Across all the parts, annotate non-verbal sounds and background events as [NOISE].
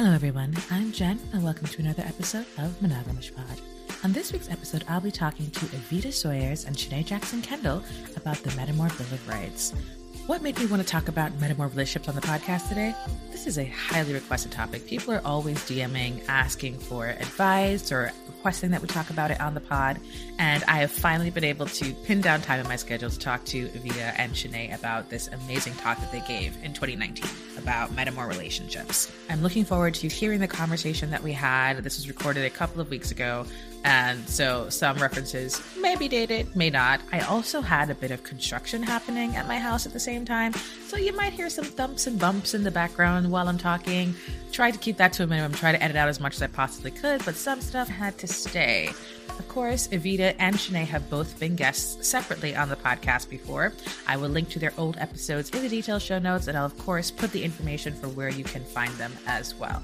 Hello, everyone. I'm Jen, and welcome to another episode of Monogamish Pod. On this week's episode, I'll be talking to Evita Sawyers and Shanae Jackson Kendall about the Metamor Bill of Rights. What made me want to talk about metamor relationships on the podcast today? This is a highly requested topic. People are always DMing, asking for advice or requesting that we talk about it on the pod. And I have finally been able to pin down time in my schedule to talk to Evita and Shanae about this amazing talk that they gave in 2019 about metamor relationships. I'm looking forward to hearing the conversation that we had. This was recorded a couple of weeks ago. And so some references may be dated, may not. I also had a bit of construction happening at my house at the same time. So you might hear some thumps and bumps in the background while I'm talking. Try to keep that to a minimum, try to edit out as much as I possibly could, but some stuff had to stay. Of course, Evita and Shanae have both been guests separately on the podcast before. I will link to their old episodes in the detailed show notes, and I'll, of course, put the information for where you can find them as well.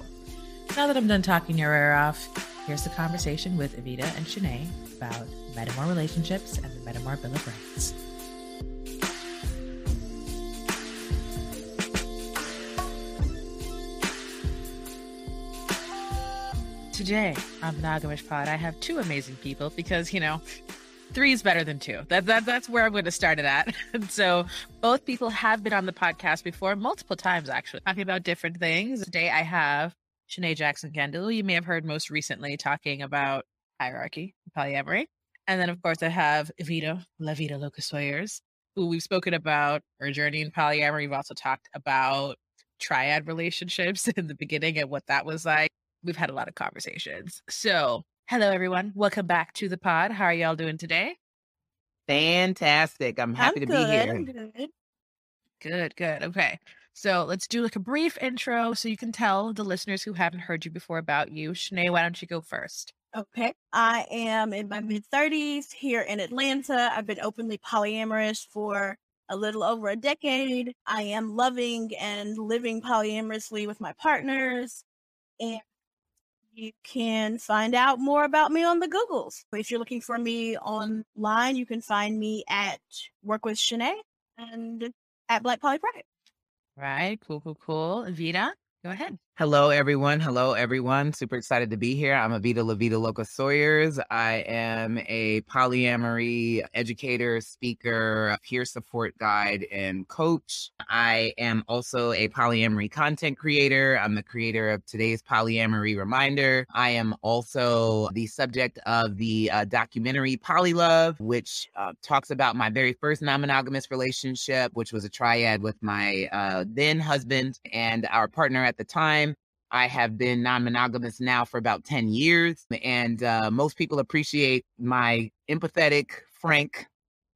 Now that I'm done talking your ear off, here's the conversation with Evita and Shanae about metamor relationships and the Metamor Bill of Rights. Today on Monogamish Pod, I have two amazing people because, you know, three is better than two. That, that that's where I'm going to start it at. [LAUGHS] So both people have been on the podcast before, multiple times actually, talking about different things. Today I have Shanae Jackson Kendall, you may have heard most recently talking about hierarchy, polyamory. And then, of course, I have Evita, La Vida Loca Sawyers, who we've spoken about her journey in polyamory. We've also talked about triad relationships [LAUGHS] in the beginning and what that was like we've had a lot of conversations. So, hello everyone. Welcome back to the pod. How are y'all doing today? Fantastic. I'm happy I'm to good. be here. I'm good. Good, good. Okay. So, let's do like a brief intro so you can tell the listeners who haven't heard you before about you. Shanae, why don't you go first? Okay. I am in my mid 30s here in Atlanta. I've been openly polyamorous for a little over a decade. I am loving and living polyamorously with my partners. And you can find out more about me on the Googles. If you're looking for me online, you can find me at Work with Shanae and at Black Poly Pride. Right. Cool, cool, cool. Evita, go ahead. Hello, everyone. Hello, everyone. Super excited to be here. I'm Evita La Vida Loca Sawyers. I am a polyamory educator, speaker, peer support guide, and coach. I am also a polyamory content creator. I'm the creator of today's polyamory reminder. I am also the subject of the uh, documentary Polylove, which uh, talks about my very first non monogamous relationship, which was a triad with my uh, then husband and our partner at the time. I have been non monogamous now for about 10 years, and uh, most people appreciate my empathetic, frank,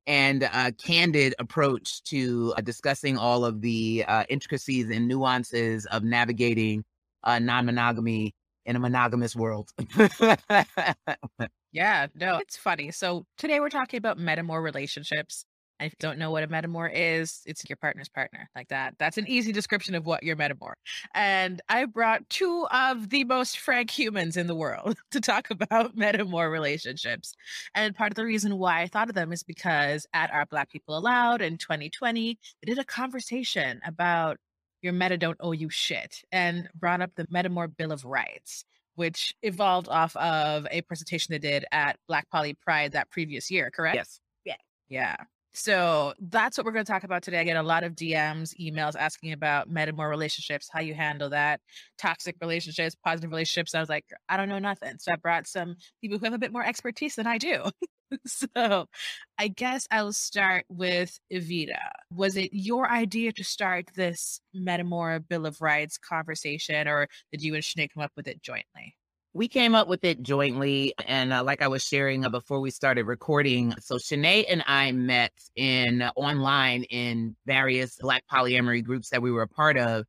and uh, candid approach to uh, discussing all of the uh, intricacies and nuances of navigating non monogamy in a monogamous world. [LAUGHS] Yeah, no, it's funny. So today we're talking about metamor relationships. And if you don't know what a metamor is, it's your partner's partner, like that. That's an easy description of what your metamor. And I brought two of the most frank humans in the world [LAUGHS] to talk about metamor relationships. And part of the reason why I thought of them is because at our Black People Aloud in 2020, they did a conversation about your meta don't owe you shit and brought up the Metamor Bill of Rights which evolved off of a presentation they did at Black Poly Pride that previous year, correct? yes. Yeah. Yeah. So that's what we're going to talk about today. I get a lot of DMs, emails asking about metamor relationships, how you handle that, toxic relationships, positive relationships. I was like, I don't know nothing. So I brought some people who have a bit more expertise than I do. [LAUGHS] so I guess I'll start with Evita. Was it your idea to start this metamor Bill of Rights conversation, or did you and Shanae come up with it jointly? We came up with it jointly. And uh, like I was sharing uh, before we started recording, so Shanae and I met in uh, online in various Black polyamory groups that we were a part of.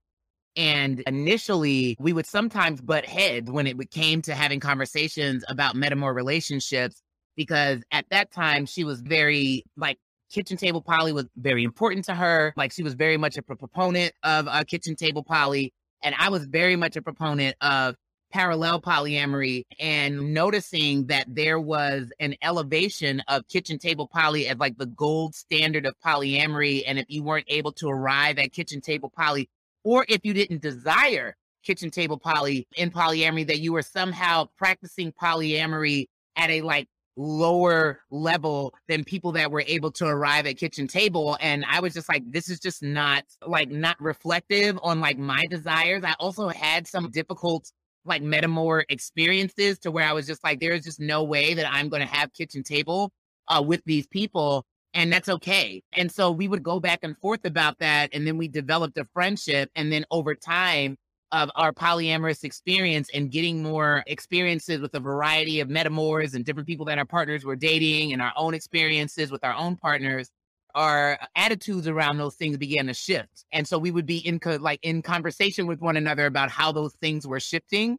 And initially, we would sometimes butt heads when it came to having conversations about metamor relationships, because at that time, she was very like, Kitchen table poly was very important to her. Like she was very much a proponent of uh, kitchen table poly. And I was very much a proponent of parallel polyamory and noticing that there was an elevation of kitchen table poly as like the gold standard of polyamory. And if you weren't able to arrive at kitchen table poly, or if you didn't desire kitchen table poly in polyamory that you were somehow practicing polyamory at a like lower level than people that were able to arrive at kitchen table and i was just like this is just not like not reflective on like my desires i also had some difficult like metamor experiences to where i was just like there's just no way that i'm going to have kitchen table uh, with these people and that's okay. And so we would go back and forth about that and then we developed a friendship and then over time of our polyamorous experience and getting more experiences with a variety of metamors and different people that our partners were dating and our own experiences with our own partners our attitudes around those things began to shift and so we would be in co- like in conversation with one another about how those things were shifting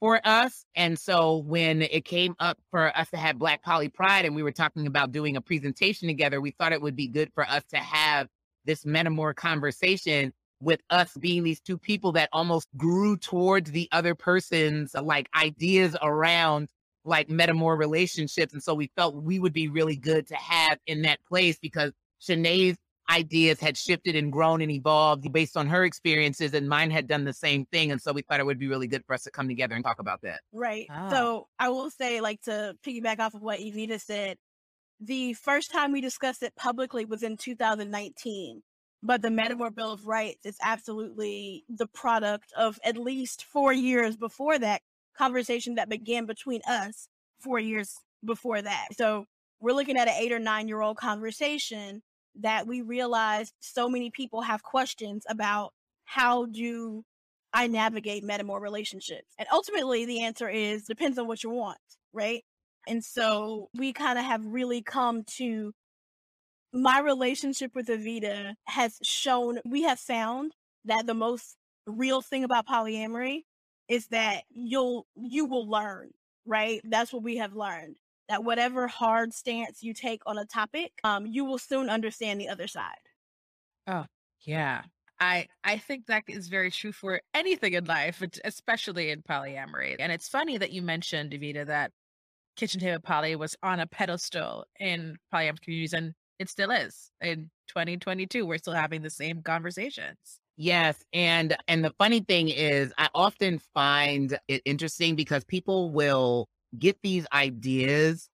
for us and so when it came up for us to have black poly pride and we were talking about doing a presentation together we thought it would be good for us to have this metamor conversation with us being these two people that almost grew towards the other person's uh, like ideas around like metamor relationships. And so we felt we would be really good to have in that place because Shanae's ideas had shifted and grown and evolved based on her experiences and mine had done the same thing. And so we thought it would be really good for us to come together and talk about that. Right. Ah. So I will say, like to piggyback off of what Evita said, the first time we discussed it publicly was in 2019. But the Metamor Bill of Rights is absolutely the product of at least four years before that conversation that began between us four years before that. So we're looking at an eight or nine year old conversation that we realized so many people have questions about how do I navigate metamor relationships? And ultimately the answer is depends on what you want, right? And so we kind of have really come to my relationship with Evita has shown, we have found that the most real thing about polyamory is that you'll, you will learn, right? That's what we have learned that whatever hard stance you take on a topic, um, you will soon understand the other side. Oh, yeah. I I think that is very true for anything in life, especially in polyamory. And it's funny that you mentioned, Evita, that kitchen table poly was on a pedestal in polyamorous communities, and it still is in 2022 we're still having the same conversations yes and and the funny thing is i often find it interesting because people will get these ideas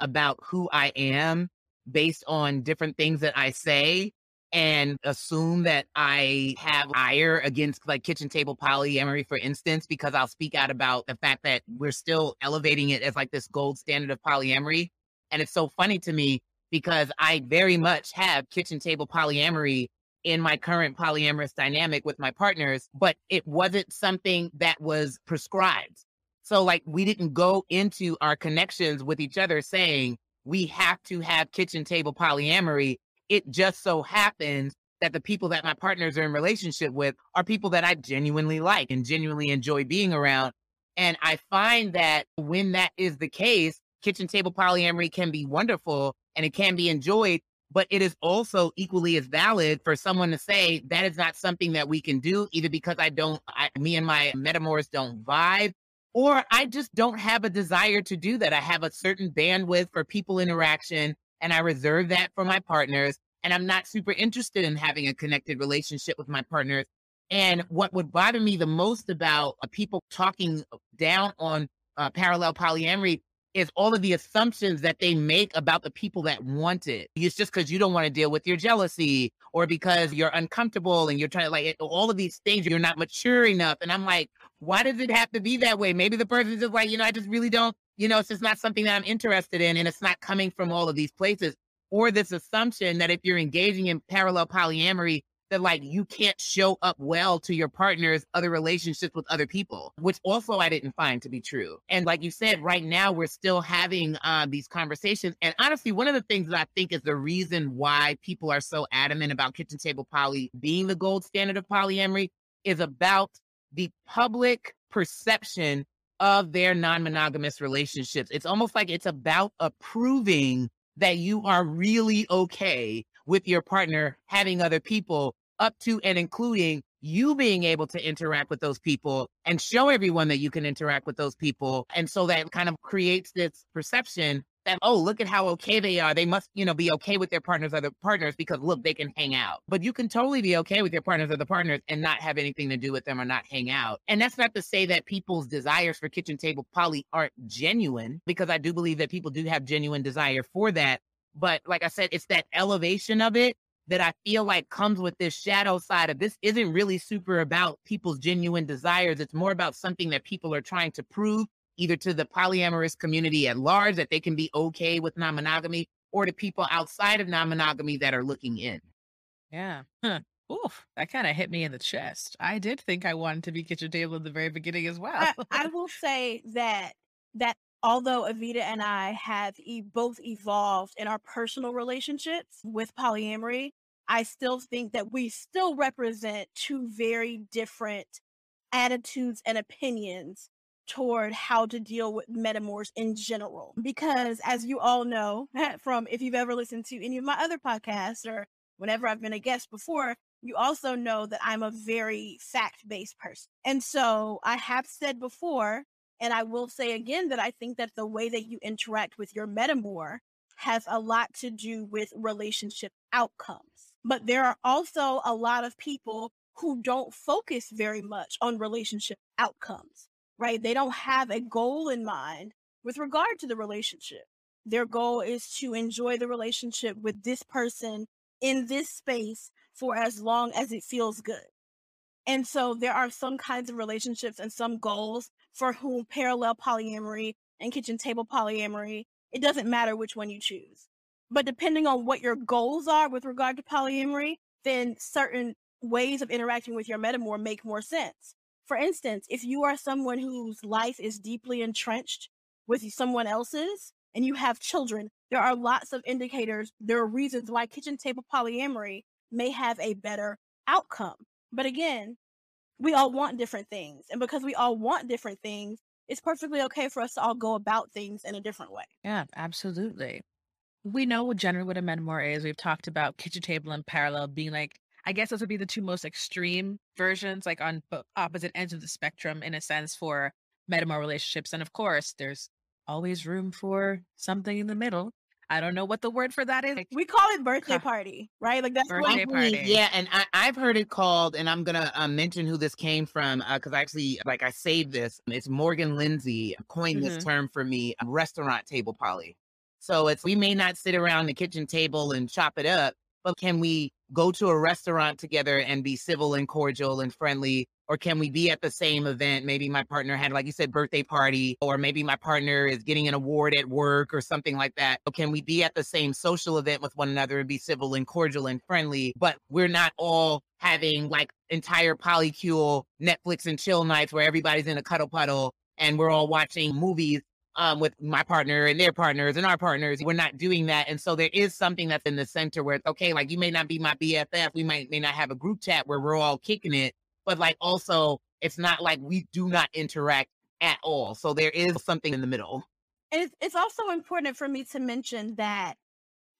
about who i am based on different things that i say and assume that I have ire against like kitchen table polyamory, for instance, because I'll speak out about the fact that we're still elevating it as like this gold standard of polyamory. And it's so funny to me because I very much have kitchen table polyamory in my current polyamorous dynamic with my partners, but it wasn't something that was prescribed. So, like, we didn't go into our connections with each other saying we have to have kitchen table polyamory. It just so happens that the people that my partners are in relationship with are people that I genuinely like and genuinely enjoy being around. And I find that when that is the case, kitchen table polyamory can be wonderful and it can be enjoyed, but it is also equally as valid for someone to say that is not something that we can do either because I don't, I, me and my metamors don't vibe, or I just don't have a desire to do that. I have a certain bandwidth for people interaction and I reserve that for my partners. And I'm not super interested in having a connected relationship with my partners. And what would bother me the most about uh, people talking down on uh, parallel polyamory is all of the assumptions that they make about the people that want it. It's just because you don't want to deal with your jealousy or because you're uncomfortable and you're trying to like all of these things, you're not mature enough. And I'm like, why does it have to be that way? Maybe the person's just like, you know, I just really don't, you know, it's just not something that I'm interested in. And it's not coming from all of these places. Or this assumption that if you're engaging in parallel polyamory, that like you can't show up well to your partner's other relationships with other people, which also I didn't find to be true. And like you said, right now we're still having uh, these conversations. And honestly, one of the things that I think is the reason why people are so adamant about kitchen table poly being the gold standard of polyamory is about the public perception of their non-monogamous relationships. It's almost like it's about approving that you are really okay with your partner having other people up to and including you being able to interact with those people and show everyone that you can interact with those people. And so that kind of creates this perception that, oh, look at how okay they are. They must, you know, be okay with their partners other partners because look, they can hang out. But you can totally be okay with your partners other partners and not have anything to do with them or not hang out. And that's not to say that people's desires for kitchen table poly aren't genuine, because I do believe that people do have genuine desire for that. But like I said, it's that elevation of it that I feel like comes with this shadow side of this isn't really super about people's genuine desires. It's more about something that people are trying to prove either to the polyamorous community at large that they can be okay with non monogamy or to people outside of non monogamy that are looking in. Yeah. Huh. Oof, that kind of hit me in the chest. I did think I wanted to be kitchen table in the very beginning as well. I, I will say that that although Evita and I have e- both evolved in our personal relationships with polyamory, I still think that we still represent two very different attitudes and opinions toward how to deal with metamors in general. Because as you all know [LAUGHS] from if you've ever listened to any of my other podcasts or whenever I've been a guest before, you also know that I'm a very fact based person. And so I have said before, and I will say again that I think that the way that you interact with your metamor has a lot to do with relationship outcomes. But there are also a lot of people who don't focus very much on relationship outcomes right? They don't have a goal in mind with regard to the relationship. Their goal is to enjoy the relationship with this person in this space for as long as it feels good. And so there are some kinds of relationships and some goals for whom parallel polyamory and kitchen table polyamory, it doesn't matter which one you choose. But depending on what your goals are with regard to polyamory, then certain ways of interacting with your metamor make more sense. For instance, if you are someone whose life is deeply entrenched with someone else's and you have children, there are lots of indicators. There are reasons why kitchen table polyamory may have a better outcome. But again, we all want different things. And because we all want different things, it's perfectly okay for us to all go about things in a different way. Yeah, absolutely. We know generally what a metamor is. We've talked about kitchen table and parallel being like I guess those would be the two most extreme versions, like on opposite ends of the spectrum, in a sense, for metamor relationships. And of course, there's always room for something in the middle. I don't know what the word for that is. We call it birthday party, right? Like that's birthday party. Yeah, and I, have heard it called, and I'm gonna uh, mention who this came from because uh, I actually like I saved this. It's Morgan Lindsay coined mm-hmm. this term for me: restaurant table poly. So it's we may not sit around the kitchen table and chop it up, but can we go to a restaurant together and be civil and cordial and friendly? Or can we be at the same event? Maybe my partner had, like you said, birthday party, or maybe my partner is getting an award at work or something like that. Or can we be at the same social event with one another and be civil and cordial and friendly? But we're not all having like entire polycule Netflix and chill nights where everybody's in a cuddle puddle and we're all watching movies um, with my partner and their partners and our partners. We're not doing that. And so there is something that's in the center where okay, like you may not be my BFF. We might may not have a group chat where we're all kicking it, but like also it's not like we do not interact at all. So there is something in the middle. And it's, it's also important for me to mention that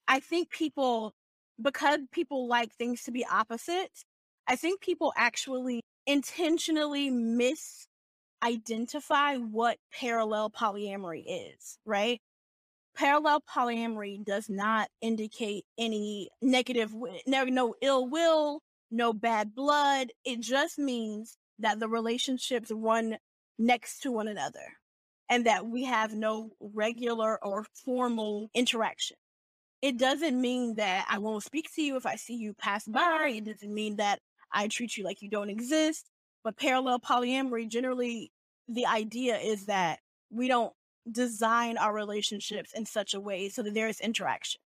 I think people, because people like things to be opposite, I think people actually intentionally miss identify what parallel polyamory is, right? Parallel polyamory does not indicate any negative, no, no ill will, no bad blood. It just means that the relationships run next to one another and that we have no regular or formal interaction. It doesn't mean that I won't speak to you if I see you pass by. It doesn't mean that I treat you like you don't exist. But parallel polyamory generally, the idea is that we don't design our relationships in such a way so that there is interaction.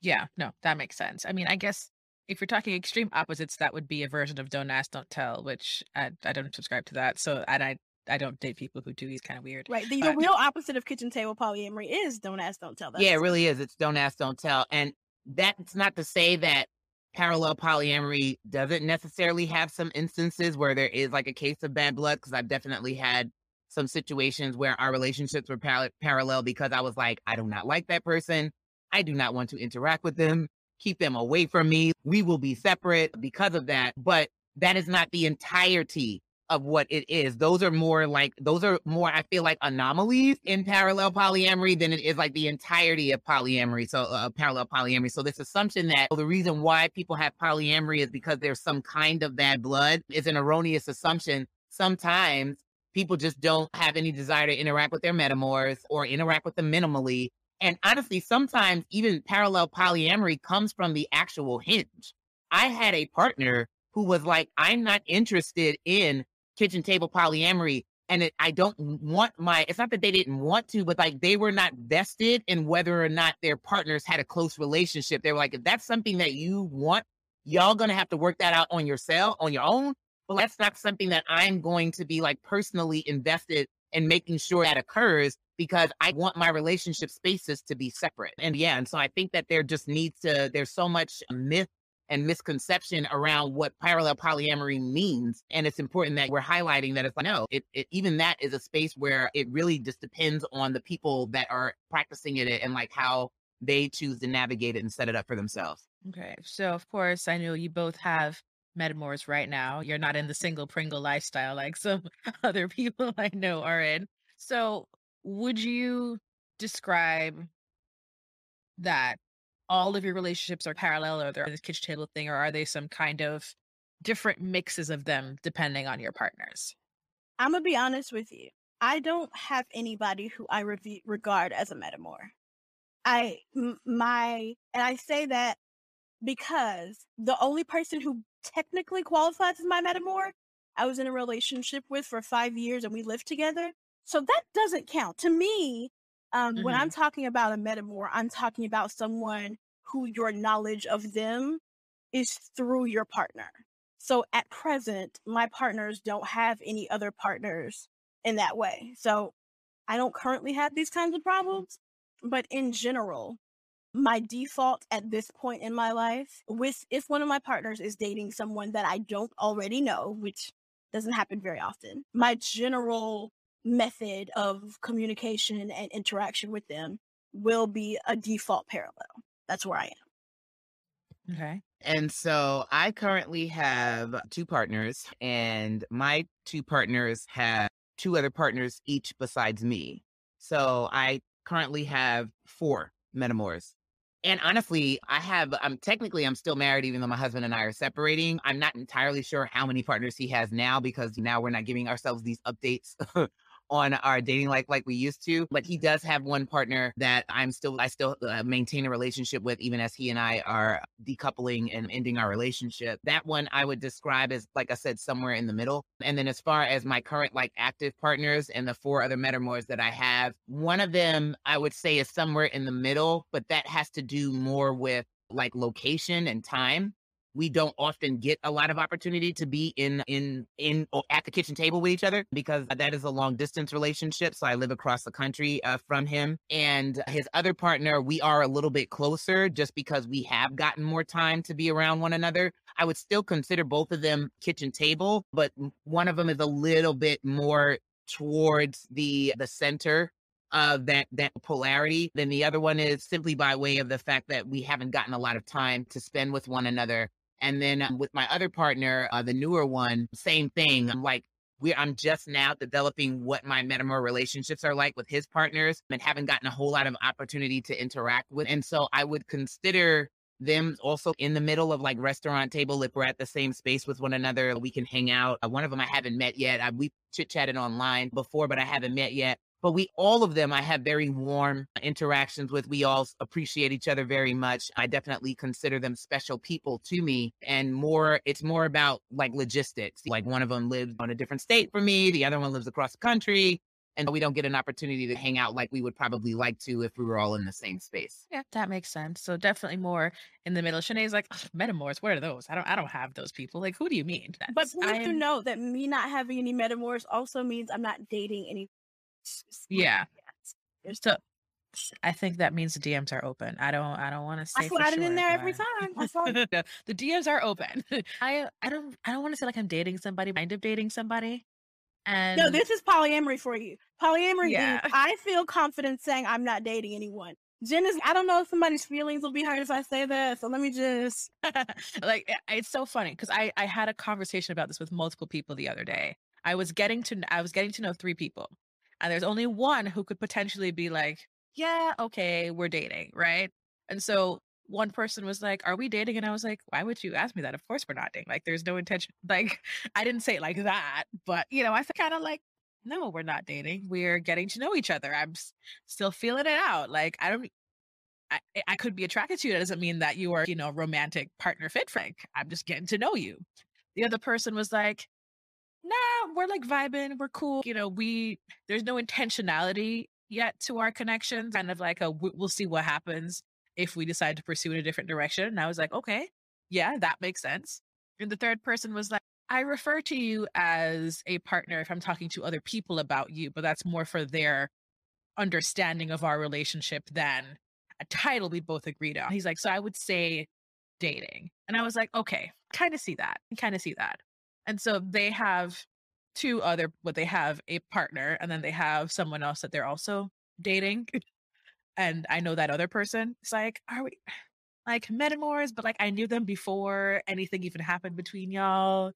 Yeah, no, that makes sense. I mean, I guess if you're talking extreme opposites, that would be a version of don't ask, don't tell, which I, I don't subscribe to that. So, and I, I don't date people who do these kind of weird. Right. The, but... the real opposite of kitchen table polyamory is don't ask, don't tell. That's yeah, it really is. It's don't ask, don't tell. And that's not to say that parallel polyamory doesn't necessarily have some instances where there is like a case of bad blood because I've definitely had some situations where our relationships were par- parallel because I was like, I do not like that person. I do not want to interact with them. Keep them away from me. We will be separate because of that. But that is not the entirety of what it is. Those are more like those are more I feel like anomalies in parallel polyamory than it is like the entirety of polyamory. So uh, parallel polyamory. So this assumption that well, the reason why people have polyamory is because there's some kind of bad blood is an erroneous assumption. Sometimes people just don't have any desire to interact with their metamors or interact with them minimally. And honestly, sometimes even parallel polyamory comes from the actual hinge. I had a partner who was like, I'm not interested in kitchen table polyamory. And it, I don't want my, it's not that they didn't want to, but like they were not vested in whether or not their partners had a close relationship. They were like, if that's something that you want, y'all gonna have to work that out on yourself, on your own. But that's not something that I'm going to be like personally invested in making sure that occurs because I want my relationship spaces to be separate. And yeah, and so I think that there just needs to, there's so much myth and misconception around what parallel polyamory means. And it's important that we're highlighting that it's like, no, it, it, even that is a space where it really just depends on the people that are practicing it and like how they choose to navigate it and set it up for themselves. Okay. So, of course, I know you both have metamors right now. You're not in the single Pringle lifestyle like some [LAUGHS] other people I know are in. So, would you describe that all of your relationships are parallel or they're this kitchen table thing, or are they some kind of different mixes of them depending on your partners? I'm gonna be honest with you. I don't have anybody who I re- regard as a metamor. I m- my and I say that because the only person who technically qualifies as my metamor, I was in a relationship with for five years and we lived together. So that doesn't count to me. Um, mm-hmm. When I'm mm-hmm. talking about a metamor, I'm talking about someone who your knowledge of them is through your partner. So at present, my partners don't have any other partners in that way. So I don't currently have these kinds of problems, but in general, my default at this point in my life with if one of my partners is dating someone that I don't already know, which doesn't happen very often, my general method of communication and interaction with them will be a default parallel. That's where I am. Okay. And so I currently have two partners, and my two partners have two other partners each besides me. So I currently have four metamors. And honestly, I have, I'm technically, I'm still married, even though my husband and I are separating. I'm not entirely sure how many partners he has now because now we're not giving ourselves these updates [LAUGHS] on our dating life like we used to. But he does have one partner that I'm still, I still uh, maintain a relationship with, even as he and I are decoupling and ending our relationship. That one I would describe as, like I said, somewhere in the middle. And then as far as my current like active partners and the four other metamors that I have, one of them I would say is somewhere in the middle, but that has to do more with like location and time we don't often get a lot of opportunity to be in in in at the kitchen table with each other because that is a long distance relationship so i live across the country uh, from him. And his other partner we are a little bit closer just because we have gotten more time to be around one another. I would still consider both of them kitchen table but one of them is a little bit more towards the the center of that that polarity then the other one is simply by way of the fact that we haven't gotten a lot of time to spend with one another and then um, with my other partner, uh, the newer one, same thing. I'm like, we I'm just now developing what my metamor relationships are like with his partners and haven't gotten a whole lot of opportunity to interact with. And so I would consider them also in the middle of like restaurant table if we're at the same space with one another we can hang out uh, one of them i haven't met yet I, we chit chatted online before but i haven't met yet but we all of them I have very warm interactions with. We all appreciate each other very much. I definitely consider them special people to me and more it's more about like logistics. Like one of them lives on a different state from me, the other one lives across the country. And we don't get an opportunity to hang out like we would probably like to if we were all in the same space. Yeah, that makes sense. So definitely more in the middle. Shanae's like, metamors, what are those? I don't I don't have those people. Like, who do you mean? That's, but please do know that me not having any metamors also means I'm not dating any yeah. So I think that means the DMs are open. I don't I don't want to say I slide it in there every time. the, the DMs are open. [LAUGHS] I I don't I don't want to say like I'm dating somebody, kind of dating somebody. And no, this is polyamory for you. Polyamory yeah. I feel confident saying I'm not dating anyone. Jen is I don't know if somebody's feelings will be hurt if I say that. So let me just [LAUGHS] like eh, it's so funny because I I had a conversation about this with multiple people the other day I was getting to I was getting to know three people. And there's only one who could potentially be like, yeah, okay, we're dating, right? And so one person was like, Are we dating? And I was like, Why would you ask me that? Of course we're not dating. Like, there's no intention. [LAUGHS] Like, I didn't say it like that, but you know, I kind of like, No, we're not dating. We're getting to know each other. I'm s- still feeling it out. Like, I don't, I, I could be attracted to you. That doesn't mean that you are, you know, romantic partner fit, Frank. I'm just getting to know you. The other person was like, Nah, we're like vibing. We're cool. You know, we, there's no intentionality yet to our connection. Kind of like a, we- we'll see what happens if we decide to pursue in a different direction. And I was like, okay, yeah, that makes sense. And the third person was like, I refer to you as a partner if I'm talking to other people about you, but that's more for their understanding of our relationship than a title we both agreed on. He's like, so I would say dating. And I was like, okay, kind of see that. Kind of see that. And so they have two other, what they have a partner, and then they have someone else that they're also dating. [LAUGHS] And I know that other person. It's like, are we like metamors? But like, I knew them before anything even happened between y'all.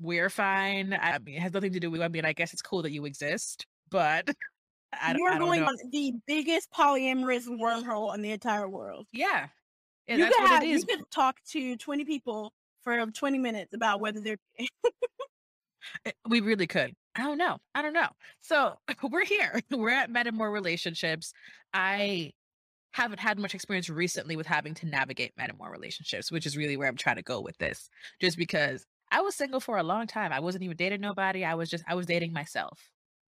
We're fine. I mean, it has nothing to do with. I mean, I guess it's cool that you exist, but [LAUGHS] I, You're I going know. on the biggest polyamorous wormhole in the entire world. Yeah, yeah, you that's could what have, you could talk to 20 people for 20 minutes about whether they're [LAUGHS] Eh, We really could. I don't know. I don't know. So [LAUGHS] we're here. [LAUGHS] We're at Metamor Relationships. I haven't had much experience recently with having to navigate Metamor relationships, which is really where I'm trying to go with this. Just because I was single for a long time. I wasn't even dating nobody. I was just I was dating myself.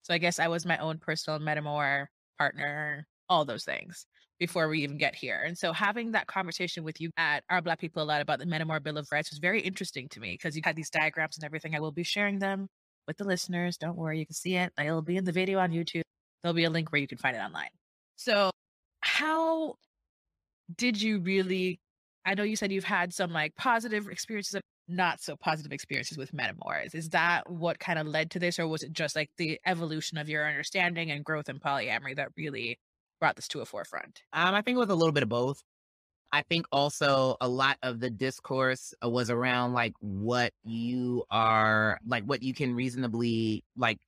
So I guess I was my own personal Metamor partner, all those things before we even get here. And so having that conversation with you at Our Black People a lot about the Metamor Bill of Rights was very interesting to me because you had these diagrams and everything. I will be sharing them with the listeners. Don't worry, you can see it. It'll be in the video on YouTube. There'll be a link where you can find it online. So, how did you really? I know you said you've had some like positive experiences not so positive experiences with metamors. Is that what kind of led to this, or was it just like the evolution of your understanding and growth in polyamory that really brought this to a forefront? Um, I think it was a little bit of both. I think also a lot of the discourse uh, was around like what you are like what you can reasonably like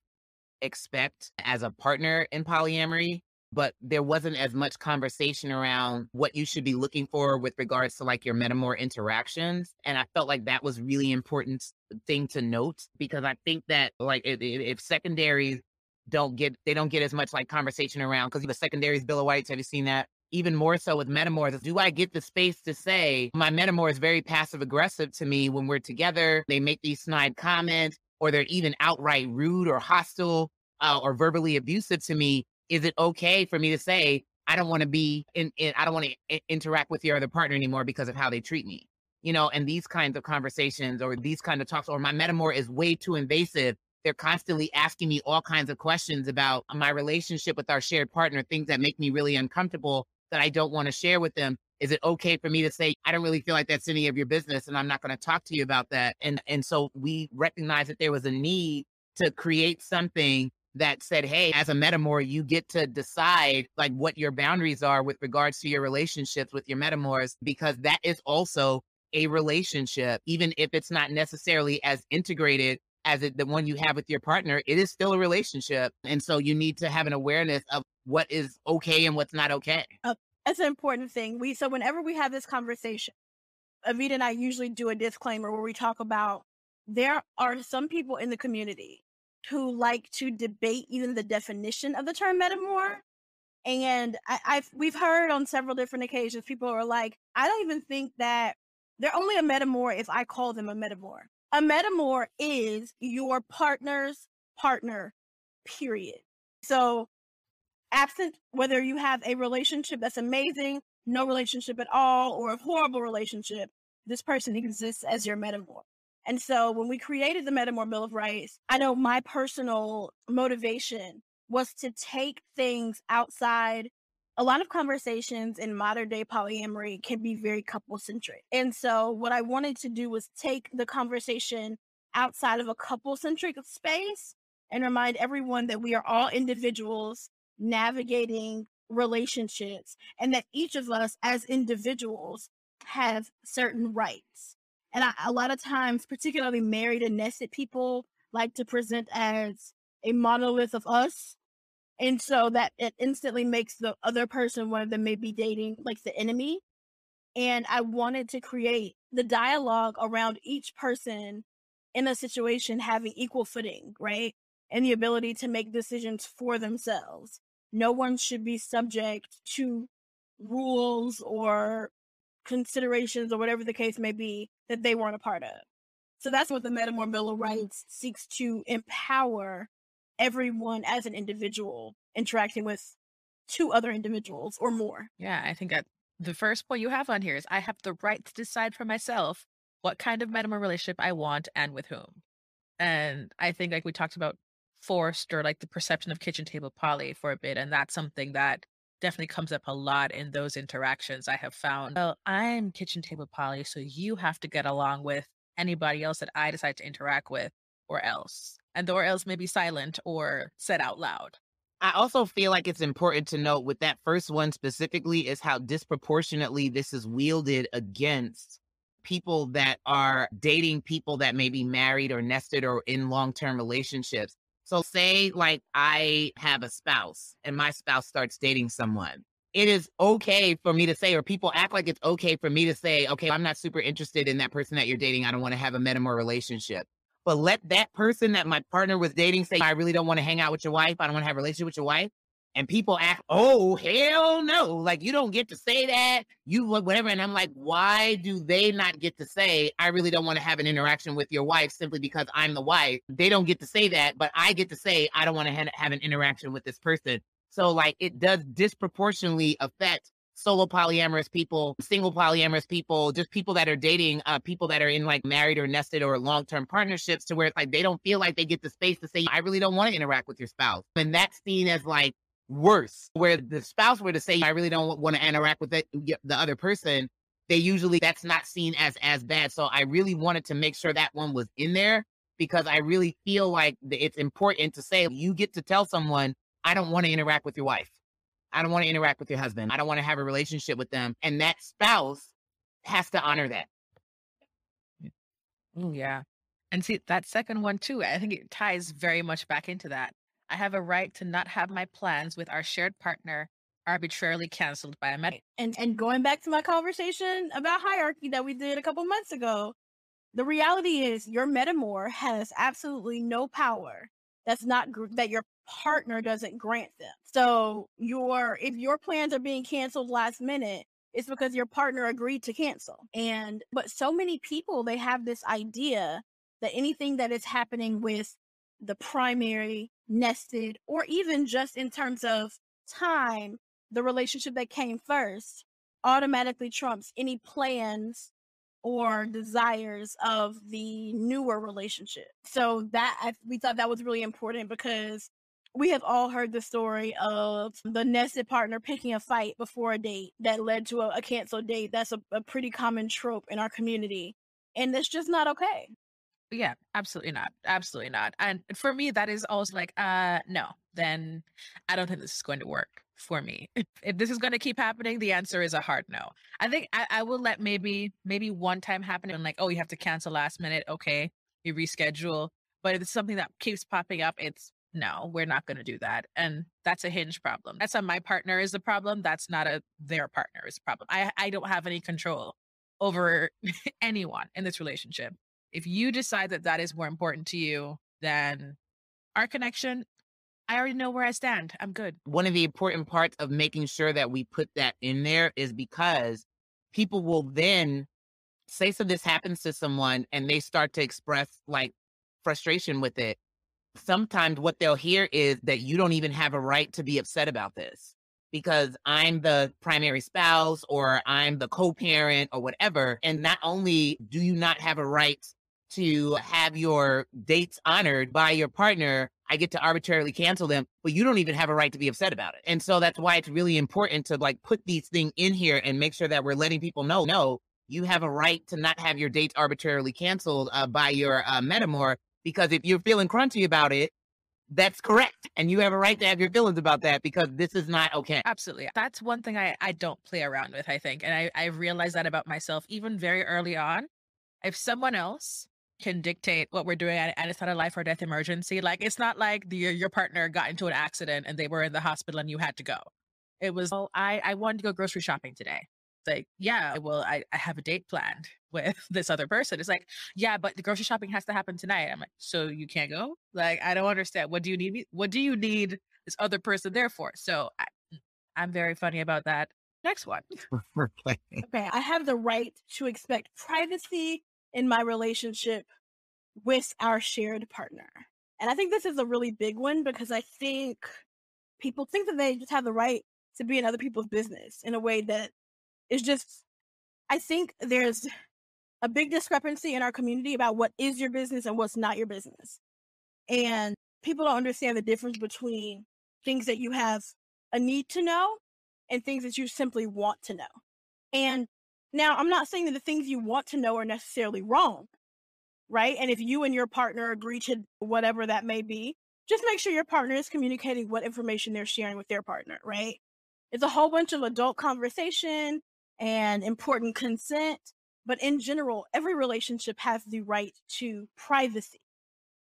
expect as a partner in polyamory, but there wasn't as much conversation around what you should be looking for with regards to like your metamor interactions. And I felt like that was really important thing to note because I think that like if, if if secondaries don't get they don't get as much like conversation around because the secondaries bill of rights have you seen that? Even more so with metamors do i get the space to say my metamor is very passive aggressive to me when we're together they make these snide comments or they're even outright rude or hostile uh, or verbally abusive to me is it okay for me to say i don't want to be in, in i don't want to interact with your other partner anymore because of how they treat me you know and these kinds of conversations or these kind of talks or my metamor is way too invasive they're constantly asking me all kinds of questions about my relationship with our shared partner, things that make me really uncomfortable that I don't want to share with them. Is it okay for me to say, I don't really feel like that's any of your business and I'm not going to talk to you about that? And and so we recognized that there was a need to create something that said, hey, as a metamor, you get to decide like what your boundaries are with regards to your relationships with your metamors, because that is also a relationship, even if it's not necessarily as integrated as it, the one you have with your partner, it is still a relationship. And so you need to have an awareness of what is okay and what's not okay. Oh, that's an important thing. We so whenever we have this conversation, Evita and I usually do a disclaimer where we talk about there are some people in the community who like to debate even the definition of the term metamor. And I, I've we've heard on several different occasions people are like, I don't even think that they're only a metamor if I call them a metamor. A metamor is your partner's partner, period. So absent whether you have a relationship that's amazing, no relationship at all, or a horrible relationship, this person exists as your metamor. And so when we created the Metamor Bill of Rights, I know my personal motivation was to take things outside. A lot of conversations in modern day polyamory can be very couple centric. And so what I wanted to do was take the conversation outside of a couple centric space and remind everyone that we are all individuals navigating relationships and that each of us as individuals have certain rights. And I, a lot of times, particularly married and nested people, like to present as a monolith of us. And so that it instantly makes the other person, one of them may be dating, like the enemy. And I wanted to create the dialogue around each person in a situation having equal footing, right? And the ability to make decisions for themselves. No one should be subject to rules or considerations or whatever the case may be that they weren't a part of. So that's what the Metamor Bill of Rights seeks to empower everyone as an individual interacting with two other individuals or more. Yeah, I think that the first point you have on here is I have the right to decide for myself what kind of metamor relationship I want and with whom. And I think like we talked about forced or like the perception of kitchen table poly for a bit. And that's something that definitely comes up a lot in those interactions I have found. Well, I'm kitchen table poly, so you have to get along with anybody else that I decide to interact with or else. And or else may be silent or said out loud. I also feel like it's important to note with that first one specifically is how disproportionately this is wielded against people that are dating people that may be married or nested or in long term relationships. So, say like I have a spouse and my spouse starts dating someone. It is okay for me to say, or people act like it's okay for me to say, okay, I'm not super interested in that person that you're dating. I don't want to have a metamor relationship. But let that person that my partner was dating say, I really don't want to hang out with your wife. I don't want to have a relationship with your wife. And people act, oh, hell no. Like, you don't get to say that. You, whatever. And I'm like, why do they not get to say, I really don't want to have an interaction with your wife simply because I'm the wife? They don't get to say that, but I get to say, I don't want to have an interaction with this person. So, like, it does disproportionately affect solo polyamorous people, single polyamorous people, just people that are dating uh, people that are in like married or nested or long term partnerships to where it's like they don't feel like they get the space to say, I really don't want to interact with your spouse. And that's seen as like worse, where the spouse were to say, I really don't want to interact with it, the other person. They usually, that's not seen as as bad. So I really wanted to make sure that one was in there because I really feel like it's important to say you get to tell someone, I don't want to interact with your wife. I don't want to interact with your husband. I don't want to have a relationship with them. And that spouse has to honor that. Oh, yeah. And see, that second one too, I think it ties very much back into that. I have a right to not have my plans with our shared partner arbitrarily canceled by a med. And and going back to my conversation about hierarchy that we did a couple months ago, the reality is your metamor has absolutely no power. That's not gr- that your partner doesn't grant them. So your if your plans are being canceled last minute, it's because your partner agreed to cancel. And but so many people they have this idea that anything that is happening with the primary nested or even just in terms of time, the relationship that came first automatically trumps any plans or desires of the newer relationship. So that I, we thought that was really important because we have all heard the story of the nested partner picking a fight before a date that led to a, a canceled date. That's a, a pretty common trope in our community. And it's just not okay. Yeah, absolutely not. Absolutely not. And for me, that is always like, uh, no, then I don't think this is going to work for me. [LAUGHS] if this is going to keep happening, the answer is a hard no. I think I, I will let maybe, maybe one time happen and like, oh, you have to cancel last minute. Okay. You reschedule. But if it's something that keeps popping up, it's no, we're not going to do that. And that's a hinge problem. That's on my partner is the problem. That's not a their partner is the problem. I, I don't have any control over [LAUGHS] anyone in this relationship. If you decide that that is more important to you than our connection, I already know where I stand. I'm good. One of the important parts of making sure that we put that in there is because people will then say so this happens to someone and they start to express like frustration with it sometimes what they'll hear is that you don't even have a right to be upset about this because I'm the primary spouse or I'm the co parent or whatever. And not only do you not have a right to have your dates honored by your partner, I get to arbitrarily cancel them, but you don't even have a right to be upset about it. And so that's why it's really important to like put these things in here and make sure that we're letting people know, no, you have a right to not have your dates arbitrarily canceled uh, by your uh, metamor because if you're feeling crunchy about it, that's correct. And you have a right to have your feelings about that because this is not okay. Absolutely. That's one thing I, I don't play around with, I think. And I, I realized that about myself even very early on. If someone else can dictate what we're doing and, and it's not a life or death emergency. Like it's not like the, your partner got into an accident and they were in the hospital and you had to go. It was, oh, I, I wanted to go grocery shopping today. It's like, yeah, well, I, I have a date planned [LAUGHS] with this other person. It's like, yeah, but the grocery shopping has to happen tonight. I'm like, so you can't go? Like, I don't understand. What do you need me? What do you need this other person there for? So I, I'm very funny about that. Next one. [LAUGHS] okay. okay. I have the right to expect privacy in my relationship with our shared partner. And I think this is a really big one because I think people think that they just have the right to be in other people's business in a way that is just, I think there's a big discrepancy in our community about what is your business and what's not your business. And people don't understand the difference between things that you have a need to know and things that you simply want to know. And now I'm not saying that the things you want to know are necessarily wrong, right? And if you and your partner agree to whatever that may be, just make sure your partner is communicating what information they're sharing with their partner, right? It's a whole bunch of adult conversation and important consent. But in general, every relationship has the right to privacy.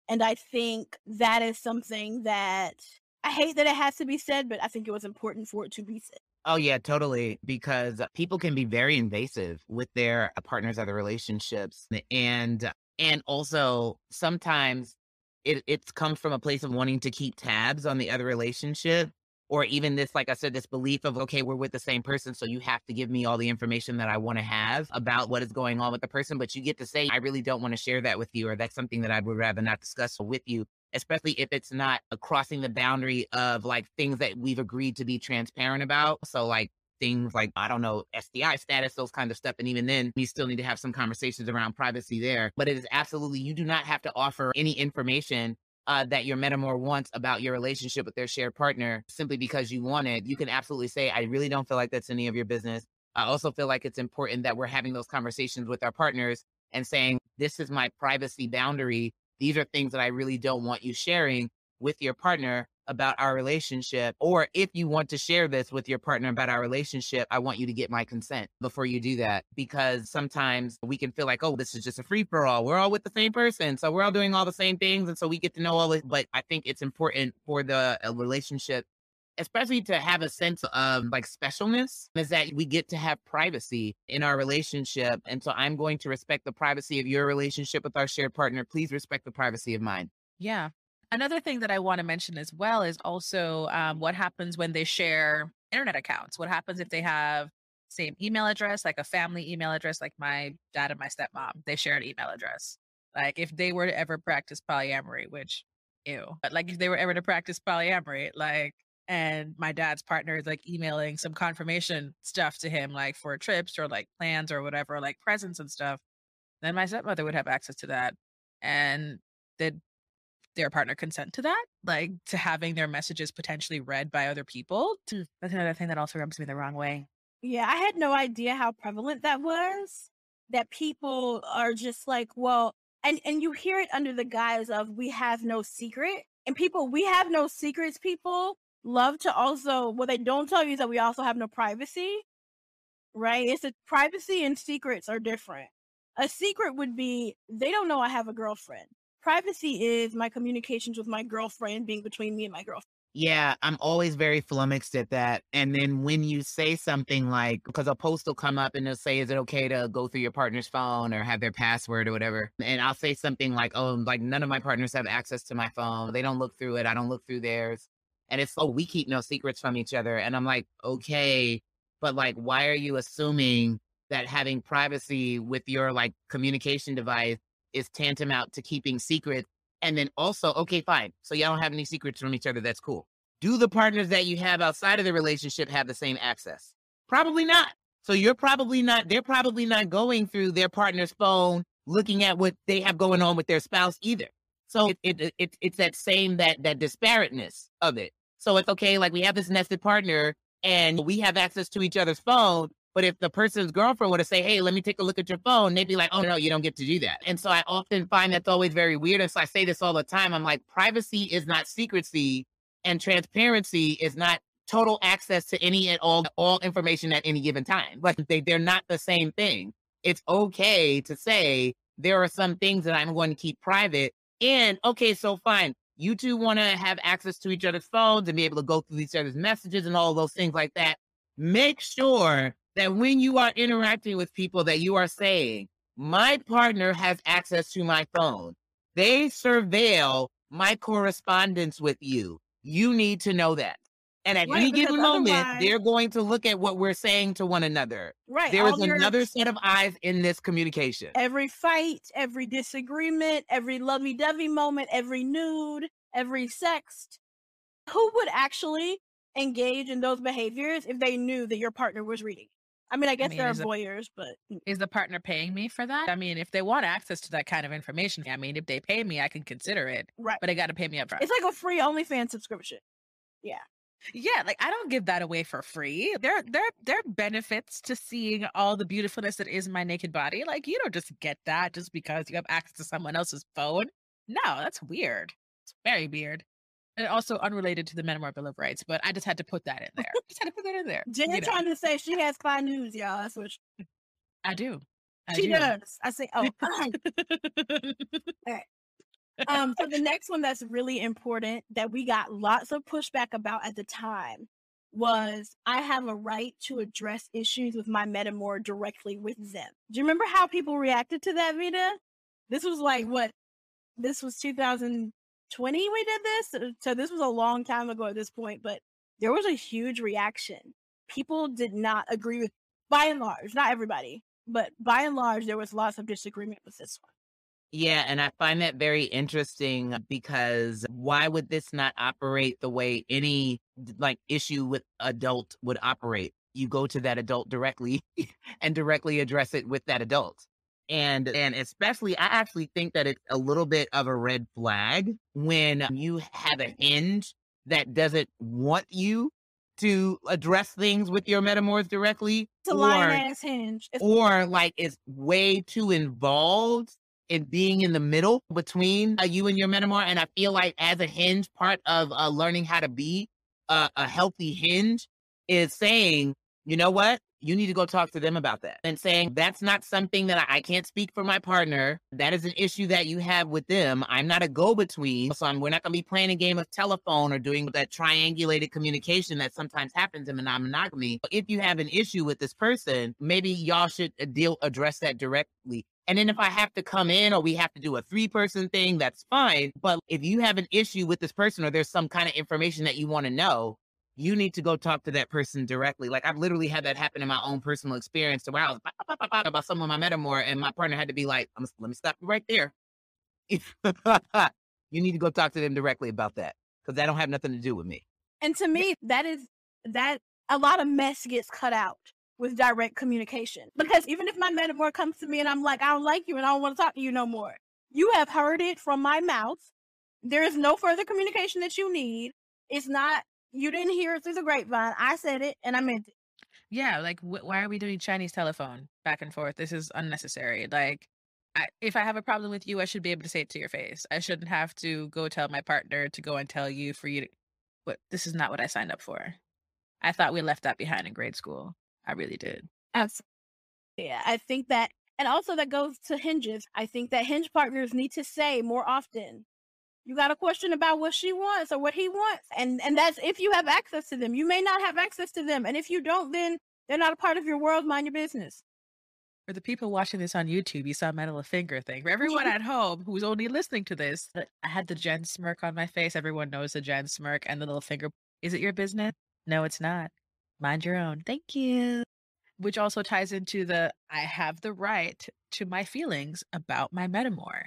And I think that is something that I hate that it has to be said, but I think it was important for it to be said. Oh yeah, totally. Because people can be very invasive with their uh, partners' other relationships, and and also sometimes it it's comes from a place of wanting to keep tabs on the other relationship, or even this, like I said, this belief of okay, we're with the same person, so you have to give me all the information that I want to have about what is going on with the person, but you get to say, I really don't want to share that with you, or that's something that I would rather not discuss with you especially if it's not crossing the boundary of like things that we've agreed to be transparent about. So like things like, I don't know, STI status, those kind of stuff. And even then, we still need to have some conversations around privacy there. But it is absolutely, you do not have to offer any information uh, that your metamor wants about your relationship with their shared partner simply because you want it. You can absolutely say, I really don't feel like that's any of your business. I also feel like it's important that we're having those conversations with our partners and saying, this is my privacy boundary these are things that I really don't want you sharing with your partner about our relationship. Or if you want to share this with your partner about our relationship, I want you to get my consent before you do that. Because sometimes we can feel like, oh, this is just a free for all. We're all with the same person. So we're all doing all the same things. And so we get to know all this. But I think it's important for the uh, relationship especially to have a sense of like specialness is that we get to have privacy in our relationship. And so I'm going to respect the privacy of your relationship with our shared partner. Please respect the privacy of mine. Yeah. Another thing that I want to mention as well is also um, what happens when they share internet accounts. What happens if they have same email address, like a family email address, like my dad and my stepmom, they share an email address. Like if they were to ever practice polyamory, which ew, but like if they were ever to practice polyamory, like and my dad's partner is like emailing some confirmation stuff to him like for trips or like plans or whatever like presents and stuff then my stepmother would have access to that and did their partner consent to that? Like to having their messages potentially read by other people? Mm, that's another thing that also rubs me the wrong way. Yeah i had no idea how prevalent that was that people are just like well and and you hear it under the guise of we have no secret and people we have no secrets people love to also what they don't tell you is that we also have no privacy right it's a privacy and secrets are different a secret would be they don't know i have a girlfriend privacy is my communications with my girlfriend being between me and my girlfriend yeah, I'm always very flummoxed at that. And then when you say something like, because a post will come up and they'll say, is it okay to go through your partner's phone or have their password or whatever? And I'll say something like, oh, like none of my partners have access to my phone. They don't look through it. I don't look through theirs. And it's, oh, we keep no secrets from each other. And I'm like, okay, but like, why are you assuming that having privacy with your like communication device is tantamount to keeping secrets? And then also, okay, fine. So y'all don't have any secrets from each other. That's cool. Do the partners that you have outside of the relationship have the same access? Probably not. So you're probably not, they're probably not going through their partner's phone looking at what they have going on with their spouse either. So it, it, it, it's that same, that, that disparateness of it. So it's okay. Like we have this nested partner and we have access to each other's phone. But if the person's girlfriend were to say, Hey, let me take a look at your phone, they'd be like, Oh, no, you don't get to do that. And so I often find that's always very weird. And so I say this all the time. I'm like, privacy is not secrecy and transparency is not total access to any and all, all information at any given time. Like they, they're not the same thing. It's okay to say, there are some things that I'm going to keep private. And okay, so fine. You two want to have access to each other's phones and be able to go through each other's messages and all those things like that. Make sure that when you are interacting with people that you are saying, my partner has access to my phone. They surveil my correspondence with you. You need to know that. And at Right, any given moment, they're going to look at what we're saying to one another. Right. There is another set of eyes in this communication. every fight, every disagreement, every lovey dovey moment, every nude, every sext. Who would actually engage in those behaviors if they knew that your partner was reading? I mean, I guess mean, there are voyeurs, but mm. Is the partner paying me for that? I mean, if they want access to that kind of information, I mean, if they pay me, I can consider it, right. but they got to pay me up front. It's like a free OnlyFans subscription. Yeah, like I don't give that away for free. There, there, there are benefits to seeing all the beautifulness that is my naked body. Like you don't just get that just because you have access to someone else's phone. No, that's weird. It's very weird. And also unrelated to the Metamor Bill of Rights, but I just had to put that in [LAUGHS] there. just had to put that in there. Jen you know. trying to say she has spy news, y'all. That's what she, I do. I she do. does. I say, oh, [LAUGHS] [LAUGHS] um, so the next one that's really important that we got lots of pushback about at the time was I have a right to address issues with my metamor directly with them. Do you remember how people reacted to that, Vita? This was like what? This was 2020 we did this. Uh, So this was a long time ago at this point, but there was a huge reaction. People did not agree with, by and large, not everybody, but by and large, there was lots of disagreement with this one. Yeah, and I find that very interesting uh, because why would this not operate the way any like issue with adult would operate? You go to that adult directly [LAUGHS] and directly address it with that adult. And and especially I actually think that it's a little bit of a red flag when you have a hinge that doesn't want you to address things with your metamors directly It's a lion ass hinge. It's or like is way too involved in being in the middle between uh, you and your metamor. And I feel like as a hinge, part of uh, learning how to be a, a healthy hinge is saying, you know what? You need to go talk to them about that and saying that's not something that I, I can't speak for my partner. That is an issue that you have with them. I'm not a go between. So I'm, we're not going to be playing a game of telephone or doing that triangulated communication that sometimes happens in monogamy. If you have an issue with this person, maybe y'all should uh, deal, address that directly. And then if I have to come in or we have to do a three person thing, that's fine. But if you have an issue with this person or there's some kind of information that you want to know, you need to go talk to that person directly. Like I've literally had that happen in my own personal experience to where I was ba- ba- ba- ba- about someone I met more and my partner had to be like, I'm, let me stop you right there. [LAUGHS] you need to go talk to them directly about that because that don't have nothing to do with me. and to me, that is that a lot of mess gets cut out with direct communication. Because even if my metamor comes to me and I'm like, I don't like you and I don't want to talk to you no more, you have heard it from my mouth. There is no further communication that you need. It's not you didn't hear it through the grapevine. I said it and I meant it. Yeah, like wh- why are we doing Chinese telephone back and forth? This is unnecessary. Like, I, if I have a problem with you, I should be able to say it to your face. I shouldn't have to go tell my partner to go and tell you for you to. But this is not what I signed up for. I thought we left that behind in grade school. I really did. Absolutely. Yeah, I think that, and also that goes to hinges. I think that hinge partners need to say more often. You got a question about what she wants or what he wants, and and that's if you have access to them. You may not have access to them, and if you don't, then they're not a part of your world. Mind your business. For the people watching this on YouTube, you saw my little finger thing. For everyone mm-hmm. at home who's only listening to this, I had the Jen smirk on my face. Everyone knows the Jen smirk and the little finger. Is it your business? No, it's not. Mind your own. Thank you. Which also ties into the I have the right to my feelings about my metamor.